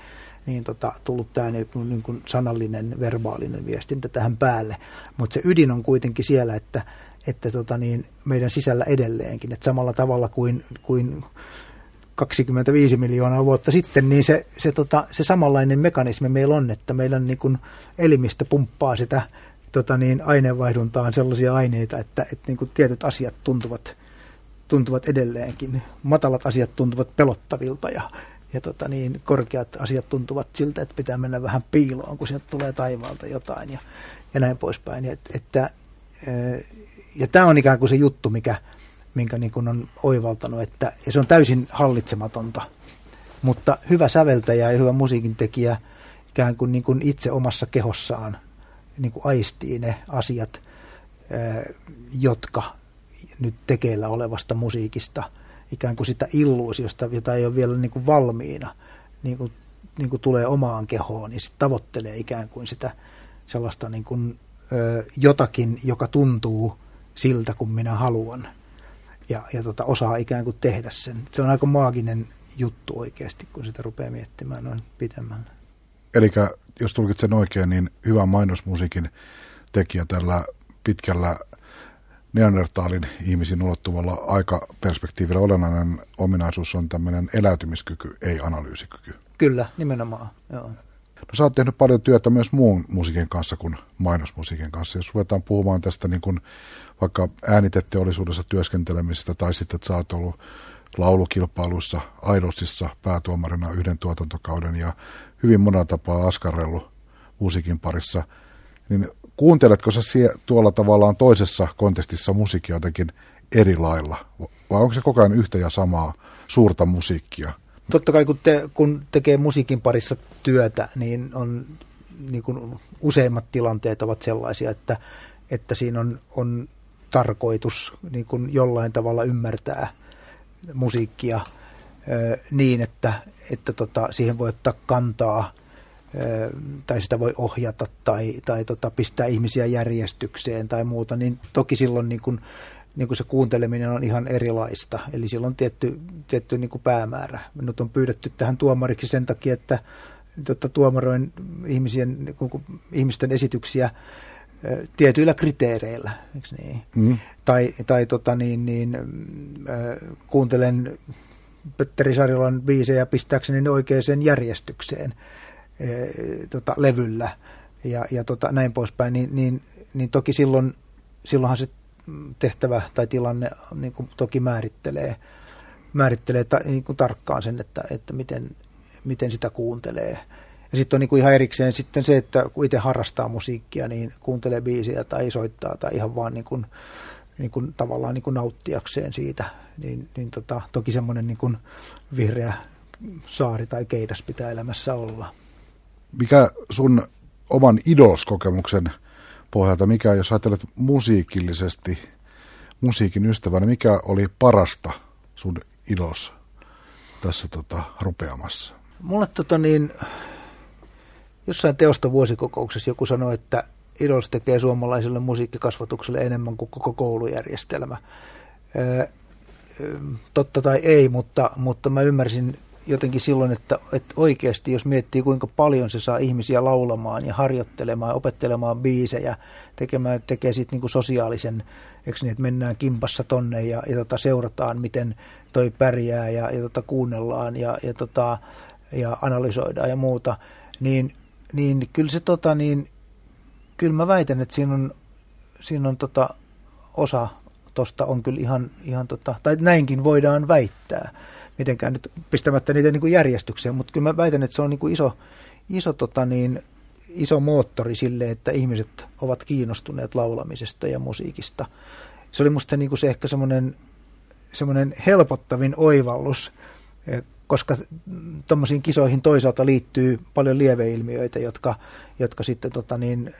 niin tota, tullut tämä niin, niin sanallinen, verbaalinen viestintä tähän päälle. Mutta se ydin on kuitenkin siellä, että, että tota niin, meidän sisällä edelleenkin. Että samalla tavalla kuin, kuin 25 miljoonaa vuotta sitten, niin se, se, tota, se samanlainen mekanismi meillä on, että meidän niin kuin elimistö pumppaa sitä tota niin, aineenvaihduntaan sellaisia aineita, että, että niin kuin tietyt asiat tuntuvat, tuntuvat edelleenkin. Matalat asiat tuntuvat pelottavilta ja, ja tota niin, korkeat asiat tuntuvat siltä, että pitää mennä vähän piiloon, kun sieltä tulee taivaalta jotain ja, ja näin poispäin. Et, että, ja tämä on ikään kuin se juttu, mikä, minkä niin kuin on oivaltanut, että ja se on täysin hallitsematonta. Mutta hyvä säveltäjä ja hyvä musiikin tekijä ikään kuin, niin kuin itse omassa kehossaan niin kuin aistii ne asiat, jotka nyt tekeillä olevasta musiikista, ikään kuin sitä illuusiosta, jota ei ole vielä niin kuin valmiina, niin kuin, niin kuin tulee omaan kehoon, niin sitten tavoittelee ikään kuin sitä sellaista niin kuin, jotakin, joka tuntuu siltä, kun minä haluan ja, ja tota, osaa ikään kuin tehdä sen. Se on aika maaginen juttu oikeasti, kun sitä rupeaa miettimään noin pitemmälle. Eli jos tulkitsen oikein, niin hyvä mainosmusiikin tekijä tällä pitkällä Neandertalin ihmisiin ulottuvalla aikaperspektiivillä olennainen ominaisuus on tämmöinen eläytymiskyky, ei analyysikyky. Kyllä, nimenomaan. Joo. No sä oot tehnyt paljon työtä myös muun musiikin kanssa kuin mainosmusiikin kanssa. Jos ruvetaan puhumaan tästä niin kuin vaikka ääniteteollisuudessa työskentelemisestä tai sitten, että sä oot ollut laulukilpailuissa, Idolsissa päätuomarina yhden tuotantokauden ja hyvin monella tapaa askarrellut musiikin parissa, niin kuunteletko sä sie, tuolla tavallaan toisessa kontestissa musiikkia jotenkin eri lailla? Vai onko se koko ajan yhtä ja samaa suurta musiikkia? Totta kai kun, te, kun tekee musiikin parissa työtä, niin, on, niin kuin useimmat tilanteet ovat sellaisia, että, että siinä on, on tarkoitus niin kuin jollain tavalla ymmärtää musiikkia niin, että, että tota, siihen voi ottaa kantaa tai sitä voi ohjata tai, tai tota, pistää ihmisiä järjestykseen tai muuta, niin toki silloin niin kuin, niin kuin se kuunteleminen on ihan erilaista. Eli silloin on tietty, tietty niin kuin päämäärä. Minut on pyydetty tähän tuomariksi sen takia, että tota, tuomaroin ihmisien, niin kuin, ihmisten esityksiä tietyillä kriteereillä, eikö niin? Mm. Tai, tai tota, niin, niin, äh, kuuntelen Petteri Sarilan biisejä pistääkseni ne oikeaan järjestykseen äh, tota, levyllä ja, ja tota, näin poispäin, niin, niin, niin toki silloin, silloinhan se tehtävä tai tilanne niin kuin toki määrittelee, määrittelee ta, niin kuin tarkkaan sen, että, että miten, miten sitä kuuntelee. Ja sitten on niin kuin ihan erikseen sitten se, että kun itse harrastaa musiikkia, niin kuuntelee biisiä tai soittaa tai ihan vaan niin kuin, niin kuin tavallaan niin kuin nauttiakseen siitä, niin, niin tota, toki semmoinen niin kuin vihreä saari tai keidas pitää elämässä olla. Mikä sun oman idolskokemuksen pohjalta, mikä jos ajattelet musiikillisesti, musiikin ystävänä, mikä oli parasta sun idos tässä tota, rupeamassa? Mulle tota niin, jossain teosta vuosikokouksessa joku sanoi, että Idols tekee suomalaiselle musiikkikasvatukselle enemmän kuin koko koulujärjestelmä. totta tai ei, mutta, mutta mä ymmärsin jotenkin silloin, että, että oikeasti jos miettii kuinka paljon se saa ihmisiä laulamaan ja harjoittelemaan, opettelemaan biisejä, tekemään, tekee sitten niin sosiaalisen, eikö niin, että mennään kimpassa tonne ja, ja tota, seurataan, miten toi pärjää ja, ja tota, kuunnellaan ja, ja, tota, ja analysoidaan ja muuta, niin niin kyllä se tota niin, kyllä mä väitän, että siinä on, siinä on tota, osa tosta on kyllä ihan, ihan tota, tai näinkin voidaan väittää, mitenkään nyt pistämättä niitä niin kuin järjestykseen, mutta kyllä mä väitän, että se on niin kuin iso, iso, tota niin, iso moottori sille, että ihmiset ovat kiinnostuneet laulamisesta ja musiikista. Se oli musta niin kuin se ehkä semmoinen, semmoinen helpottavin oivallus, koska tuommoisiin kisoihin toisaalta liittyy paljon lieveilmiöitä, jotka, jotka sitten tota niin,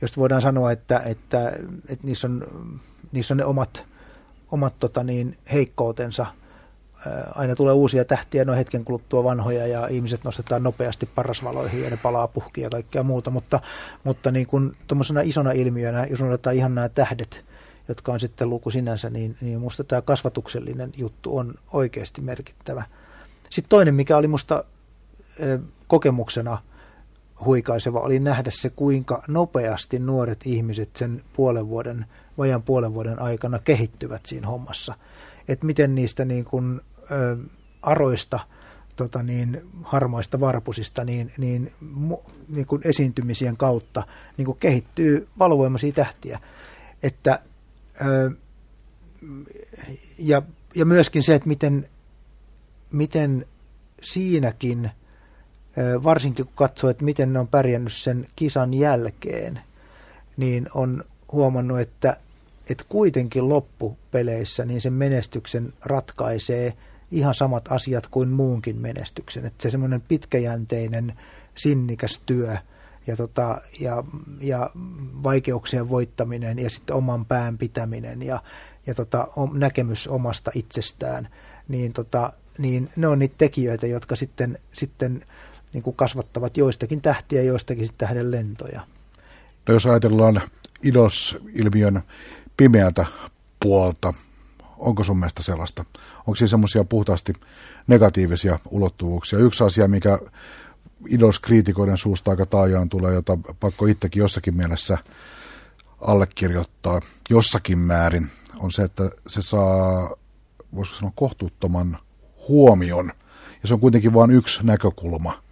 jos voidaan sanoa, että, että, että niissä, on, niissä on ne omat, omat tota niin, heikkoutensa. Aina tulee uusia tähtiä, no hetken kuluttua vanhoja ja ihmiset nostetaan nopeasti parasvaloihin ja ne palaa puhkia ja kaikkea muuta, mutta, mutta niin kuin isona ilmiönä, jos otetaan ihan nämä tähdet, jotka on sitten luku sinänsä, niin, niin musta tämä kasvatuksellinen juttu on oikeasti merkittävä. Sitten toinen, mikä oli musta kokemuksena huikaiseva, oli nähdä se, kuinka nopeasti nuoret ihmiset sen puolen vuoden, vajan puolen vuoden aikana kehittyvät siinä hommassa. Että miten niistä niin kuin, ö, aroista, tota niin, harmaista varpusista, niin, niin, niin kuin esiintymisien kautta niin kuin kehittyy valovoimaisia tähtiä. Että ja, ja myöskin se, että miten, miten siinäkin, varsinkin kun katsoo, että miten ne on pärjännyt sen kisan jälkeen, niin on huomannut, että, että kuitenkin loppupeleissä niin sen menestyksen ratkaisee ihan samat asiat kuin muunkin menestyksen. Että se semmoinen pitkäjänteinen, sinnikäs työ – ja, tota, ja, ja vaikeuksien voittaminen ja sitten oman pään pitäminen ja, ja tota, näkemys omasta itsestään, niin, tota, niin ne on niitä tekijöitä, jotka sitten, sitten niin kuin kasvattavat joistakin tähtiä, joistakin sitten tähden lentoja. No jos ajatellaan idos-ilmiön pimeätä puolta, onko sun mielestä sellaista? Onko siinä semmoisia puhtaasti negatiivisia ulottuvuuksia? Yksi asia, mikä idoskriitikoiden suusta aika taajaan tulee, jota pakko itsekin jossakin mielessä allekirjoittaa jossakin määrin, on se, että se saa, voisiko sanoa, kohtuuttoman huomion. Ja se on kuitenkin vain yksi näkökulma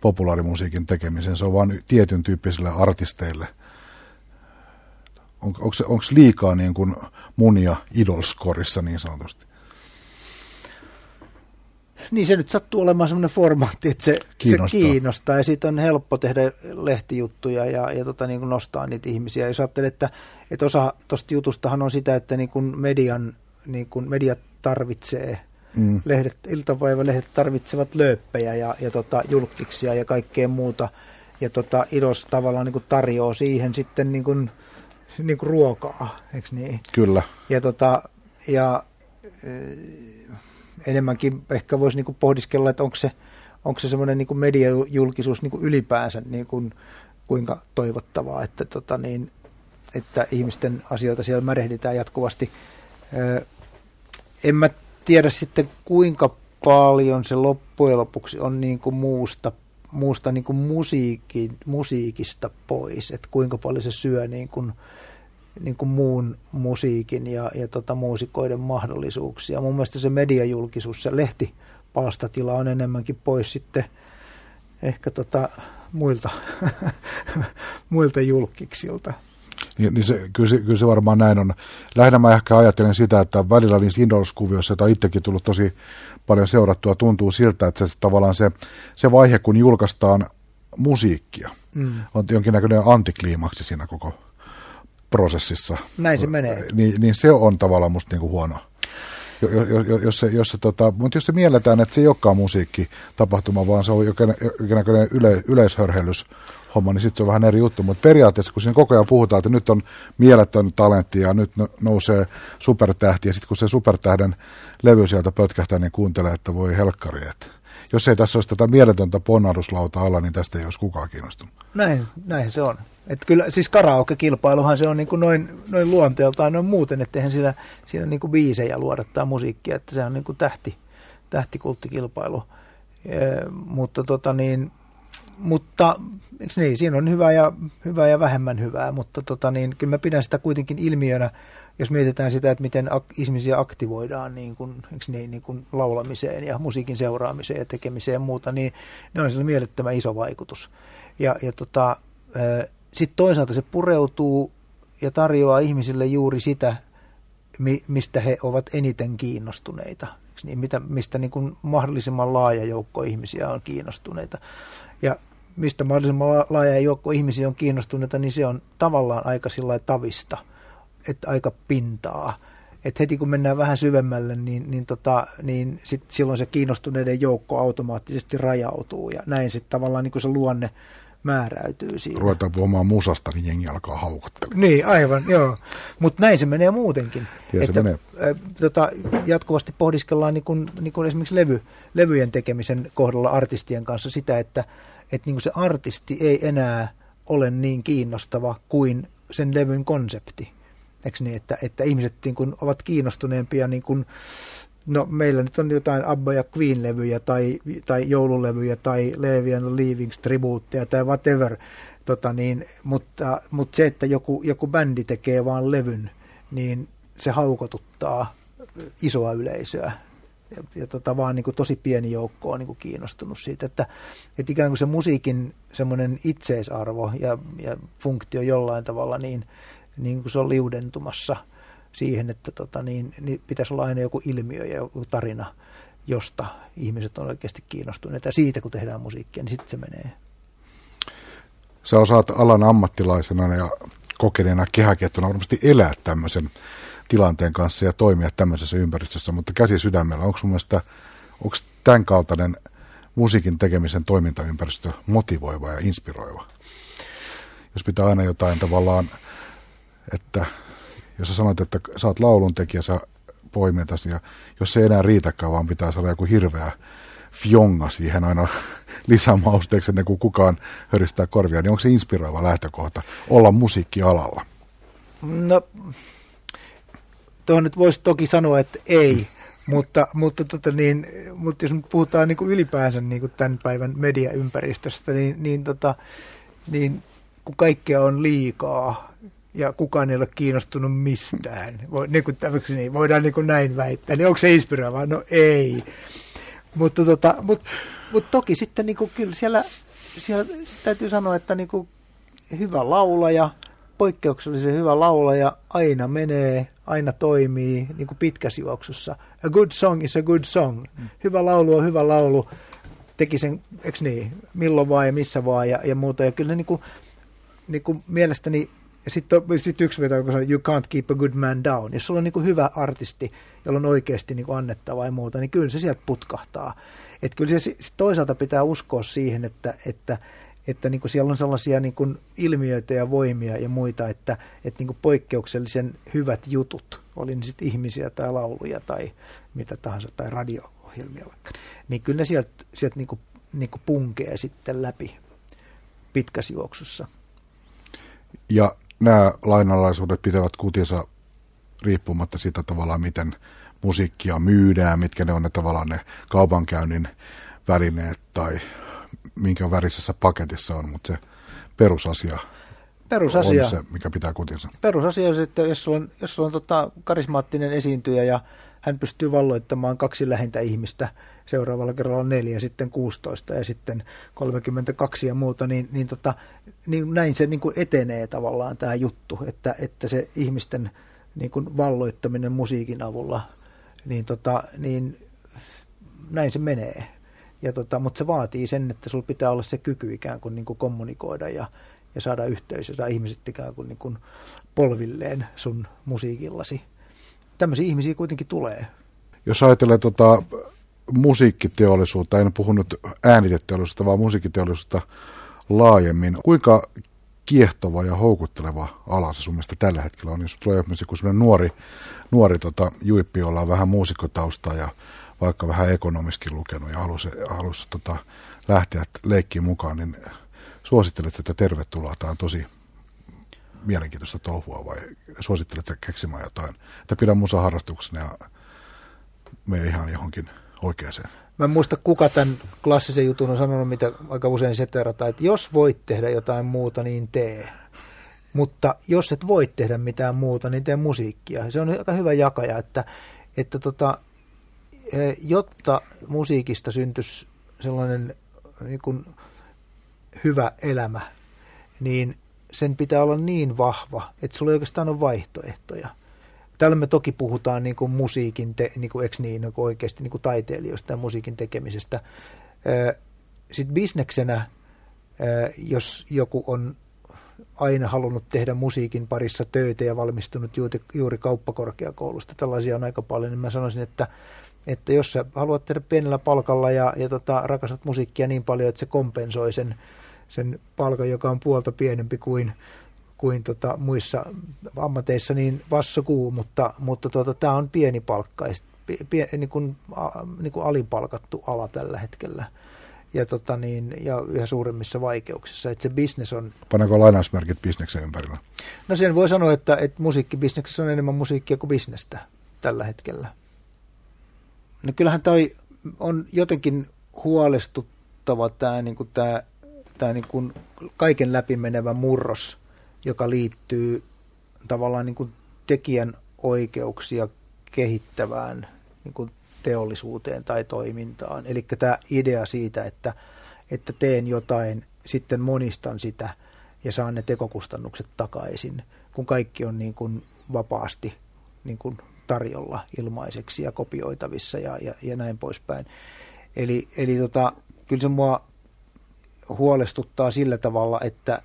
populaarimusiikin tekemiseen. Se on vain tietyn tyyppisille artisteille. On, onko se liikaa niin kuin munia idolskorissa niin sanotusti? Niin se nyt sattuu olemaan semmoinen formaatti, että se kiinnostaa, se kiinnostaa ja siitä on helppo tehdä lehtijuttuja ja, ja tota, niin kuin nostaa niitä ihmisiä. Jos ajattelee, että, että osa tuosta jutustahan on sitä, että niin kuin median, niin kuin media tarvitsee mm. lehdet, iltapäivälehdet tarvitsevat lööppejä ja, ja tota, julkiksia ja kaikkea muuta. Ja tota, Idos tavallaan niin kuin tarjoaa siihen sitten niin kuin, niin kuin ruokaa, eikö niin? Kyllä. Ja, tota, ja enemmänkin ehkä voisi niin pohdiskella, että onko se, onko se semmoinen niin mediajulkisuus niin ylipäänsä niin kuin, kuinka toivottavaa, että, tota niin, että ihmisten asioita siellä märehditään jatkuvasti. En mä tiedä sitten kuinka paljon se loppujen lopuksi on niin kuin muusta, muusta niin kuin musiikin, musiikista pois, että kuinka paljon se syö niin kuin, niin kuin muun musiikin ja, ja tota, muusikoiden mahdollisuuksia. Mun mielestä se mediajulkisuus, se lehtipalstatila on enemmänkin pois sitten ehkä tota, muilta, muilta julkiksilta. Niin, niin se, kyllä, se, kyllä se varmaan näin on. Lähinnä mä ehkä ajattelen sitä, että välillä niin Sindolskuviossa, jota itsekin tullut tosi paljon seurattua, tuntuu siltä, että se tavallaan se, se vaihe, kun julkaistaan musiikkia, mm. on jonkinnäköinen antikliimaksi siinä koko prosessissa. Näin se menee. Niin, niin se on tavallaan musta niin kuin huono. Jos se, jos se, tota, mutta jos se mielletään, että se ei olekaan musiikkitapahtuma, vaan se on jonkinnäköinen yle, yleishörhellys, homma, niin sitten se on vähän eri juttu. Mutta periaatteessa, kun siinä koko ajan puhutaan, että nyt on mieletön talentti ja nyt nousee supertähti, ja sitten kun se supertähden levy sieltä pötkähtää, niin kuuntelee, että voi helkkari, että jos ei tässä olisi tätä mieletöntä ponnahduslauta alla, niin tästä ei olisi kukaan kiinnostunut. Näin, näin se on. Et kyllä, siis karaoke-kilpailuhan se on niin kuin noin, noin luonteeltaan noin muuten, että eihän siinä, siinä niin kuin biisejä tai musiikkia, että se on niin kuin tähti, tähtikulttikilpailu. E, mutta tota niin, mutta niin, siinä on hyvää ja, hyvää ja vähemmän hyvää, mutta tota niin, kyllä mä pidän sitä kuitenkin ilmiönä, jos mietitään sitä, että miten ak- ihmisiä aktivoidaan niin kuin, niin, niin kuin laulamiseen ja musiikin seuraamiseen ja tekemiseen ja muuta, niin ne on sillä mielettömän iso vaikutus. Ja, ja tota, sitten toisaalta se pureutuu ja tarjoaa ihmisille juuri sitä, mi- mistä he ovat eniten kiinnostuneita. Niin, mitä, mistä niin kuin mahdollisimman laaja joukko ihmisiä on kiinnostuneita. Ja mistä mahdollisimman laaja joukko ihmisiä on kiinnostuneita, niin se on tavallaan aika sillä tavista, että aika pintaa. Et heti kun mennään vähän syvemmälle, niin, niin, tota, niin sit silloin se kiinnostuneiden joukko automaattisesti rajautuu ja näin sitten tavallaan niin kuin se luonne määräytyy siinä. Ruvetaan puhumaan musasta, niin jengi alkaa haukottella. Niin, aivan, joo. Mutta näin se menee muutenkin. Ja että, se menee. Ä, tota, jatkuvasti pohdiskellaan niin kun, niin kun esimerkiksi levy, levyjen tekemisen kohdalla artistien kanssa sitä, että et niin se artisti ei enää ole niin kiinnostava kuin sen levyn konsepti. Eikö niin, että, että ihmiset niin kun ovat kiinnostuneempia niin kun, No meillä nyt on jotain Abba ja Queen-levyjä tai, tai joululevyjä tai Levi and Leavings tribuutteja tai whatever, tota niin, mutta, mutta se, että joku, joku bändi tekee vaan levyn, niin se haukotuttaa isoa yleisöä. Ja, ja tota, vaan niin kuin tosi pieni joukko on niin kuin kiinnostunut siitä, että, että ikään kuin se musiikin semmoinen itseisarvo ja, ja funktio jollain tavalla, niin, niin kuin se on liudentumassa – siihen, että tota, niin, niin pitäisi olla aina joku ilmiö ja joku tarina, josta ihmiset on oikeasti kiinnostuneita. Ja siitä, kun tehdään musiikkia, niin sitten se menee. Sä osaat alan ammattilaisena ja kokeneena kehäkiettona varmasti elää tämmöisen tilanteen kanssa ja toimia tämmöisessä ympäristössä, mutta käsi sydämellä, onko sun mielestä, onko tämän kaltainen musiikin tekemisen toimintaympäristö motivoiva ja inspiroiva? Jos pitää aina jotain tavallaan, että jos sä sanoit, että sä oot lauluntekijä, sä poimitas, ja jos se ei enää riitäkään, vaan pitää saada joku hirveä fjonga siihen aina lisämausteeksi ennen kuin kukaan höristää korvia, niin onko se inspiroiva lähtökohta olla musiikkialalla? No, tuohon nyt voisi toki sanoa, että ei, mutta, mutta, tota niin, mutta jos nyt puhutaan niin kuin ylipäänsä niin kuin tämän päivän mediaympäristöstä, niin, niin, tota, niin kun kaikkea on liikaa, ja kukaan ei ole kiinnostunut mistään. Voi, niin kuin tämmöksi, niin voidaan niin kuin näin väittää. Niin onko se inspiroivaa? No ei. Mutta tota, mut, mut toki sitten niin kuin, kyllä siellä, siellä täytyy sanoa, että niin kuin hyvä laulaja, poikkeuksellisen hyvä laulaja aina menee, aina toimii niin kuin pitkässä juoksussa. A good song is a good song. Hyvä laulu on hyvä laulu. Teki sen, eikö niin, milloin vaan ja missä vaan ja, ja muuta. Ja kyllä niin kuin, niin kuin mielestäni ja sitten sit yksi veto, kun sanoo, you can't keep a good man down. Jos sulla on niin hyvä artisti, jolla on oikeasti niin annettavaa ja muuta, niin kyllä se sieltä putkahtaa. Et kyllä se toisaalta pitää uskoa siihen, että, että, että niin kuin siellä on sellaisia niin kuin ilmiöitä ja voimia ja muita, että, että niin kuin poikkeuksellisen hyvät jutut, oli ne sitten ihmisiä tai lauluja tai mitä tahansa, tai radio-ohjelmia vaikka, niin kyllä ne sieltä, sieltä niin kuin niin kuin punkee sitten läpi pitkässä juoksussa. Ja nämä lainalaisuudet pitävät kutinsa riippumatta siitä tavallaan, miten musiikkia myydään, mitkä ne on ne tavallaan ne kaupankäynnin välineet tai minkä värisessä paketissa on, mutta se perusasia, perusasia on se, mikä pitää kutinsa. Perusasia on, että jos sulla on, jos sulla on tota karismaattinen esiintyjä ja hän pystyy valloittamaan kaksi lähintä ihmistä, seuraavalla kerralla neljä, sitten 16 ja sitten 32 ja muuta, niin, niin, tota, niin näin se niin kuin etenee tavallaan tämä juttu, että, että se ihmisten niin kuin valloittaminen musiikin avulla, niin, tota, niin näin se menee. Ja tota, mutta se vaatii sen, että sulla pitää olla se kyky ikään kuin, niin kuin kommunikoida ja, ja saada yhteys ja saada ihmiset ikään kuin, niin kuin polvilleen sun musiikillasi. Tämmöisiä ihmisiä kuitenkin tulee. Jos ajatellaan tota, musiikkiteollisuutta, en puhunut ääniteteollisuudesta, vaan musiikkiteollisuudesta laajemmin. Kuinka kiehtova ja houkutteleva ala se sun mielestä tällä hetkellä on, jos tulee joku sellainen nuori, nuori tota, juippi, jolla on vähän muusikotausta ja vaikka vähän ekonomiskin lukenut ja halusi, halusi tota, lähteä leikkiin mukaan, niin suosittelet, että tervetuloa. Tämä on tosi mielenkiintoista touhua vai suosittelet keksimään jotain, että pidä musaharrastuksena ja me ihan johonkin oikeaan. Mä en muista, kuka tämän klassisen jutun on sanonut, mitä aika usein seterataan, että jos voit tehdä jotain muuta, niin tee. Mutta jos et voi tehdä mitään muuta, niin tee musiikkia. Se on aika hyvä jakaja, että, että tota, e, jotta musiikista syntyisi sellainen niin kuin hyvä elämä, niin sen pitää olla niin vahva, että sulla ei oikeastaan ole vaihtoehtoja – Täällä me toki puhutaan niin kuin musiikin, te, niin kuin, eikö niin, niin kuin oikeasti niin kuin taiteilijoista ja musiikin tekemisestä. Sitten bisneksenä, jos joku on aina halunnut tehdä musiikin parissa töitä ja valmistunut juuri, juuri kauppakorkeakoulusta, tällaisia on aika paljon, niin mä sanoisin, että, että jos sä haluat tehdä pienellä palkalla ja, ja tota, rakastat musiikkia niin paljon, että se kompensoi sen, sen palkan, joka on puolta pienempi kuin kuin tota, muissa ammateissa, niin vassokuu, mutta, mutta tota, tämä on pieni palkka, pie, niin kuin, niin kuin alipalkattu ala tällä hetkellä ja, tota niin, ja yhä suuremmissa vaikeuksissa. Että se business on... Paneko lainausmerkit bisneksen ympärillä? No sen voi sanoa, että, että musiikkibisneksessä on enemmän musiikkia kuin bisnestä tällä hetkellä. No kyllähän toi on jotenkin huolestuttava tämä, niin kuin tämä, tämä niin kuin kaiken läpimenevä murros – joka liittyy tavallaan niin kuin tekijän oikeuksia kehittävään niin kuin teollisuuteen tai toimintaan. Eli tämä idea siitä, että, että teen jotain, sitten monistan sitä ja saan ne tekokustannukset takaisin, kun kaikki on niin kuin vapaasti niin kuin tarjolla ilmaiseksi ja kopioitavissa ja, ja, ja näin poispäin. Eli, eli tota, kyllä se mua huolestuttaa sillä tavalla, että,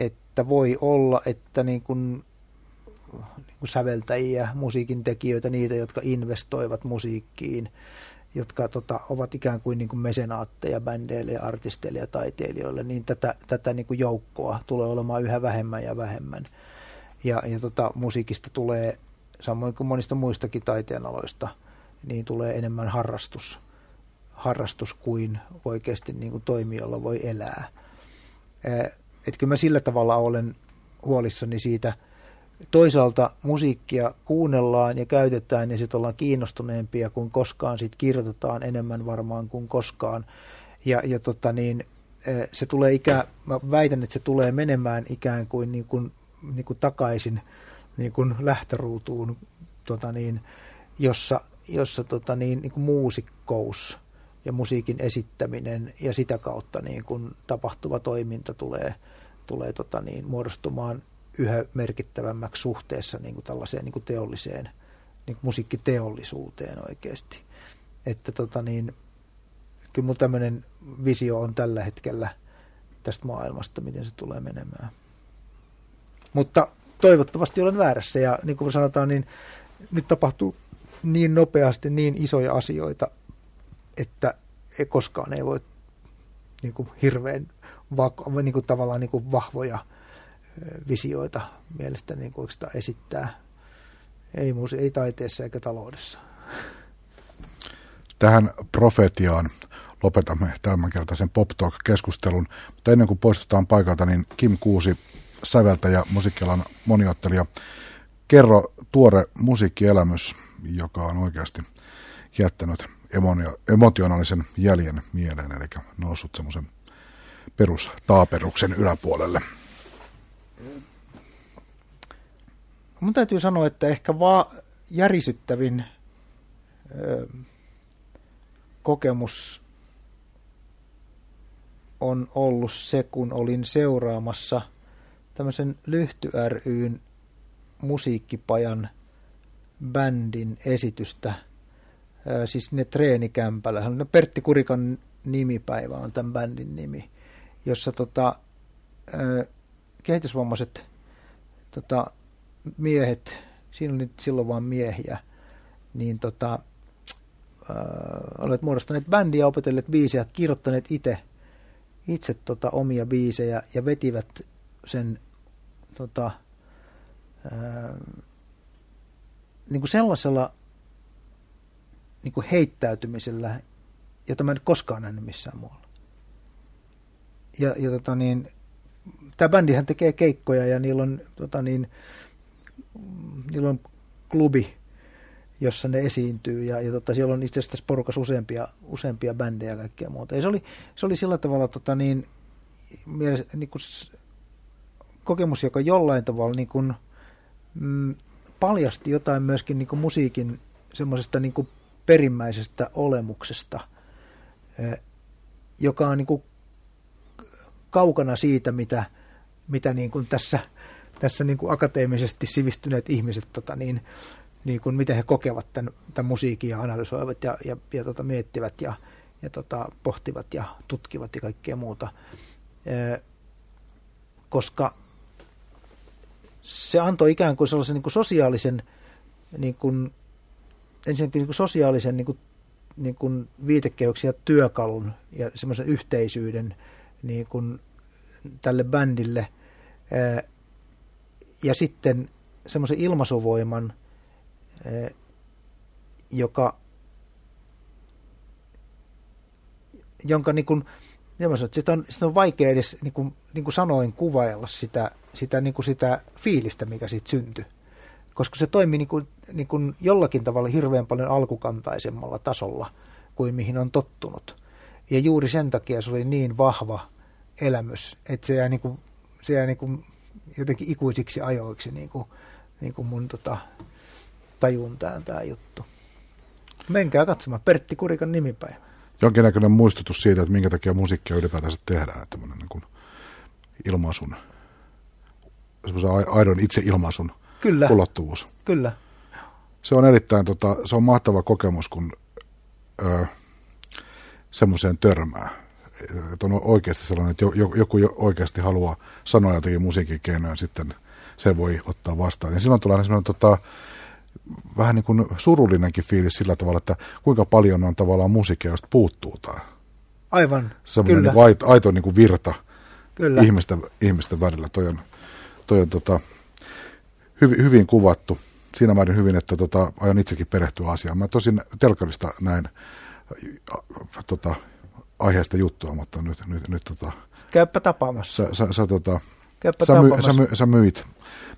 että voi olla, että niin kuin, niin kuin säveltäjiä, musiikin tekijöitä, niitä, jotka investoivat musiikkiin, jotka tota, ovat ikään kuin, niin kuin mesenaatteja bändeille artisteille ja taiteilijoille, niin tätä, tätä niin kuin joukkoa tulee olemaan yhä vähemmän ja vähemmän. Ja, ja tota, musiikista tulee, samoin kuin monista muistakin taiteenaloista, niin tulee enemmän harrastus, harrastus kuin oikeasti niin kuin toimijolla voi elää että kyllä mä sillä tavalla olen huolissani siitä. Toisaalta musiikkia kuunnellaan ja käytetään ja sitten ollaan kiinnostuneempia kuin koskaan, siitä kirjoitetaan enemmän varmaan kuin koskaan. Ja, ja tota niin, eh, se tulee ikään, mä väitän, että se tulee menemään ikään kuin, niin kuin, niin kuin takaisin niin kuin lähtöruutuun, tota niin, jossa, jossa tota niin, niin kuin muusikkous ja musiikin esittäminen ja sitä kautta niin kuin tapahtuva toiminta tulee, tulee tota niin, muodostumaan yhä merkittävämmäksi suhteessa niin kuin tällaiseen niin kuin teolliseen, niin kuin musiikkiteollisuuteen oikeasti. Että tota niin, kyllä mulla tämmöinen visio on tällä hetkellä tästä maailmasta, miten se tulee menemään. Mutta toivottavasti olen väärässä ja niin kuin sanotaan, niin nyt tapahtuu niin nopeasti niin isoja asioita, että koskaan ei voi niin kuin hirveän niin kuin tavallaan niin kuin vahvoja visioita mielestäni niin esittää. Ei, muusi, ei taiteessa eikä taloudessa. Tähän profetiaan lopetamme tämänkertaisen Pop Talk-keskustelun. Mutta ennen kuin poistutaan paikalta, niin Kim Kuusi, säveltäjä, musiikkialan moniottelija, kerro tuore musiikkielämys, joka on oikeasti jättänyt emotionaalisen jäljen mieleen, eli noussut semmoisen perustaaperuksen yläpuolelle. Mun täytyy sanoa, että ehkä vaan järisyttävin kokemus on ollut se, kun olin seuraamassa tämmöisen Lyhty ryn musiikkipajan bändin esitystä, siis ne treenikämpällä. Pertti Kurikan nimipäivä on tämän bändin nimi, jossa tota, kehitysvammaiset tota, miehet, siinä oli silloin vain miehiä, niin tota, olet muodostaneet bändiä, opetelleet biisejä, kirjoittaneet itse itse tota, omia biisejä ja vetivät sen tota, ää, niin kuin sellaisella niin kuin heittäytymisellä, jota mä en koskaan nähnyt missään muualla. Ja, ja tota niin, tämä bändihän tekee keikkoja ja niillä on, tota niin, niillä on klubi, jossa ne esiintyy. Ja, ja tota, siellä on itse asiassa tässä porukassa useampia, useampia bändejä ja kaikkea muuta. Ja se oli, se oli sillä tavalla tota, niin, mielessä, niin kuin, kokemus, joka jollain tavalla niin kuin, mm, paljasti jotain myöskin niin kuin musiikin semmoisesta niin kuin perimmäisestä olemuksesta, joka on niin kuin kaukana siitä, mitä, mitä niin kuin tässä, tässä niin kuin akateemisesti sivistyneet ihmiset tota niin, niin kuin miten he kokevat tämän, tämän musiikin ja analysoivat ja, ja, ja tota, miettivät ja, ja tota, pohtivat ja tutkivat ja kaikkea muuta. Koska se antoi ikään kuin sellaisen niin kuin sosiaalisen, niin kuin, ensinnäkin niin kuin sosiaalisen niin kuin, niin kuin viitekehyksen ja työkalun ja semmoisen yhteisyyden niin kuin tälle bändille. Ja sitten semmoisen ilmaisuvoiman, joka, jonka niin kuin, sitä on, sitä on vaikea edes, niin kuin, niin kuin sanoin, kuvailla sitä, sitä, niin kuin sitä fiilistä, mikä siitä syntyi. Koska se toimi niin kuin, niin kuin jollakin tavalla hirveän paljon alkukantaisemmalla tasolla kuin mihin on tottunut. Ja juuri sen takia se oli niin vahva elämys, että se jää, niin kuin, se jää niin kuin jotenkin ikuisiksi ajoiksi niin kuin, niin kuin mun tota, tajuntaan tämä juttu. Menkää katsomaan Pertti Kurikan nimipäivä. Jonkinnäköinen muistutus siitä, että minkä takia musiikkia ylipäätänsä tehdään. Tämmöinen niin kuin ilmaisun, aidon itseilmaisun Kyllä. ulottuvuus. Kyllä. Se on erittäin, tota, se on mahtava kokemus, kun ö, semmoiseen törmää. Että on oikeasti sellainen, että joku oikeasti haluaa sanoa jotakin musiikin keinoja, sitten se voi ottaa vastaan. Ja silloin tulee sellainen tota, vähän niin kuin surullinenkin fiilis sillä tavalla, että kuinka paljon on tavallaan musiikkia, josta puuttuu tämä. Aivan, Semmoinen kyllä. Niin aito, aito niin kuin virta kyllä. Ihmisten, ihmisten välillä. Toi on, toi on tota, hyvin, hyvin kuvattu. Siinä määrin hyvin, että tota, aion itsekin perehtyä asiaan. Mä tosin telkarista näin tota, aiheesta juttua, mutta nyt, nyt, nyt tota, Käyppä tapaamassa. Sä, sä, sä, tota, sä, my, sä, sä myit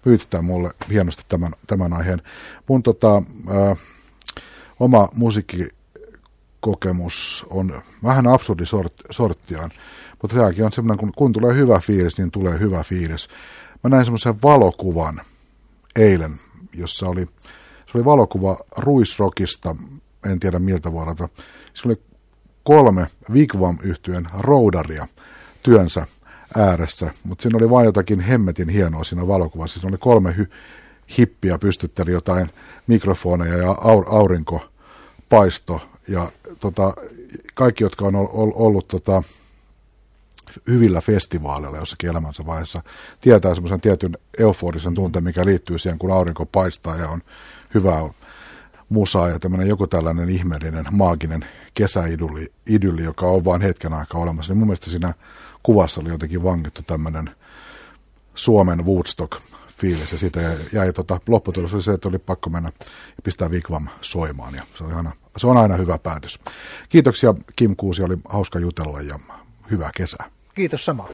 myytittää mulle hienosti tämän, tämän aiheen. Mun tota, ää, oma musiikkikokemus on vähän absurdi sort, sorttiaan, mutta tämäkin on semmoinen, kun, kun tulee hyvä fiilis, niin tulee hyvä fiilis. Mä näin semmoisen valokuvan eilen, jossa oli, se oli valokuva Ruisrockista, en tiedä miltä vuodelta. Se oli kolme Vigvam yhtyeen roudaria työnsä ääressä, mutta siinä oli vain jotakin hemmetin hienoa siinä valokuvassa. Siinä oli kolme hy- hippiä pystytteli jotain mikrofoneja ja aur- aurinko paisto ja tota, kaikki, jotka on ollut tota, hyvillä festivaaleilla jossakin elämänsä vaiheessa, tietää semmoisen tietyn euforisen tunteen, mikä liittyy siihen, kun aurinko paistaa ja on hyvää musaa ja tämmöinen joku tällainen ihmeellinen, maaginen kesäidylli, joka on vain hetken aikaa olemassa. Niin mun mielestä siinä kuvassa oli jotenkin vangittu tämmöinen Suomen Woodstock fiilis ja siitä jäi, jäi tota, lopputulos oli se, että oli pakko mennä ja pistää Vigvam soimaan ja se, oli aina, se on aina hyvä päätös. Kiitoksia Kim Kuusi, oli hauska jutella ja hyvää kesää. Kiitos sama.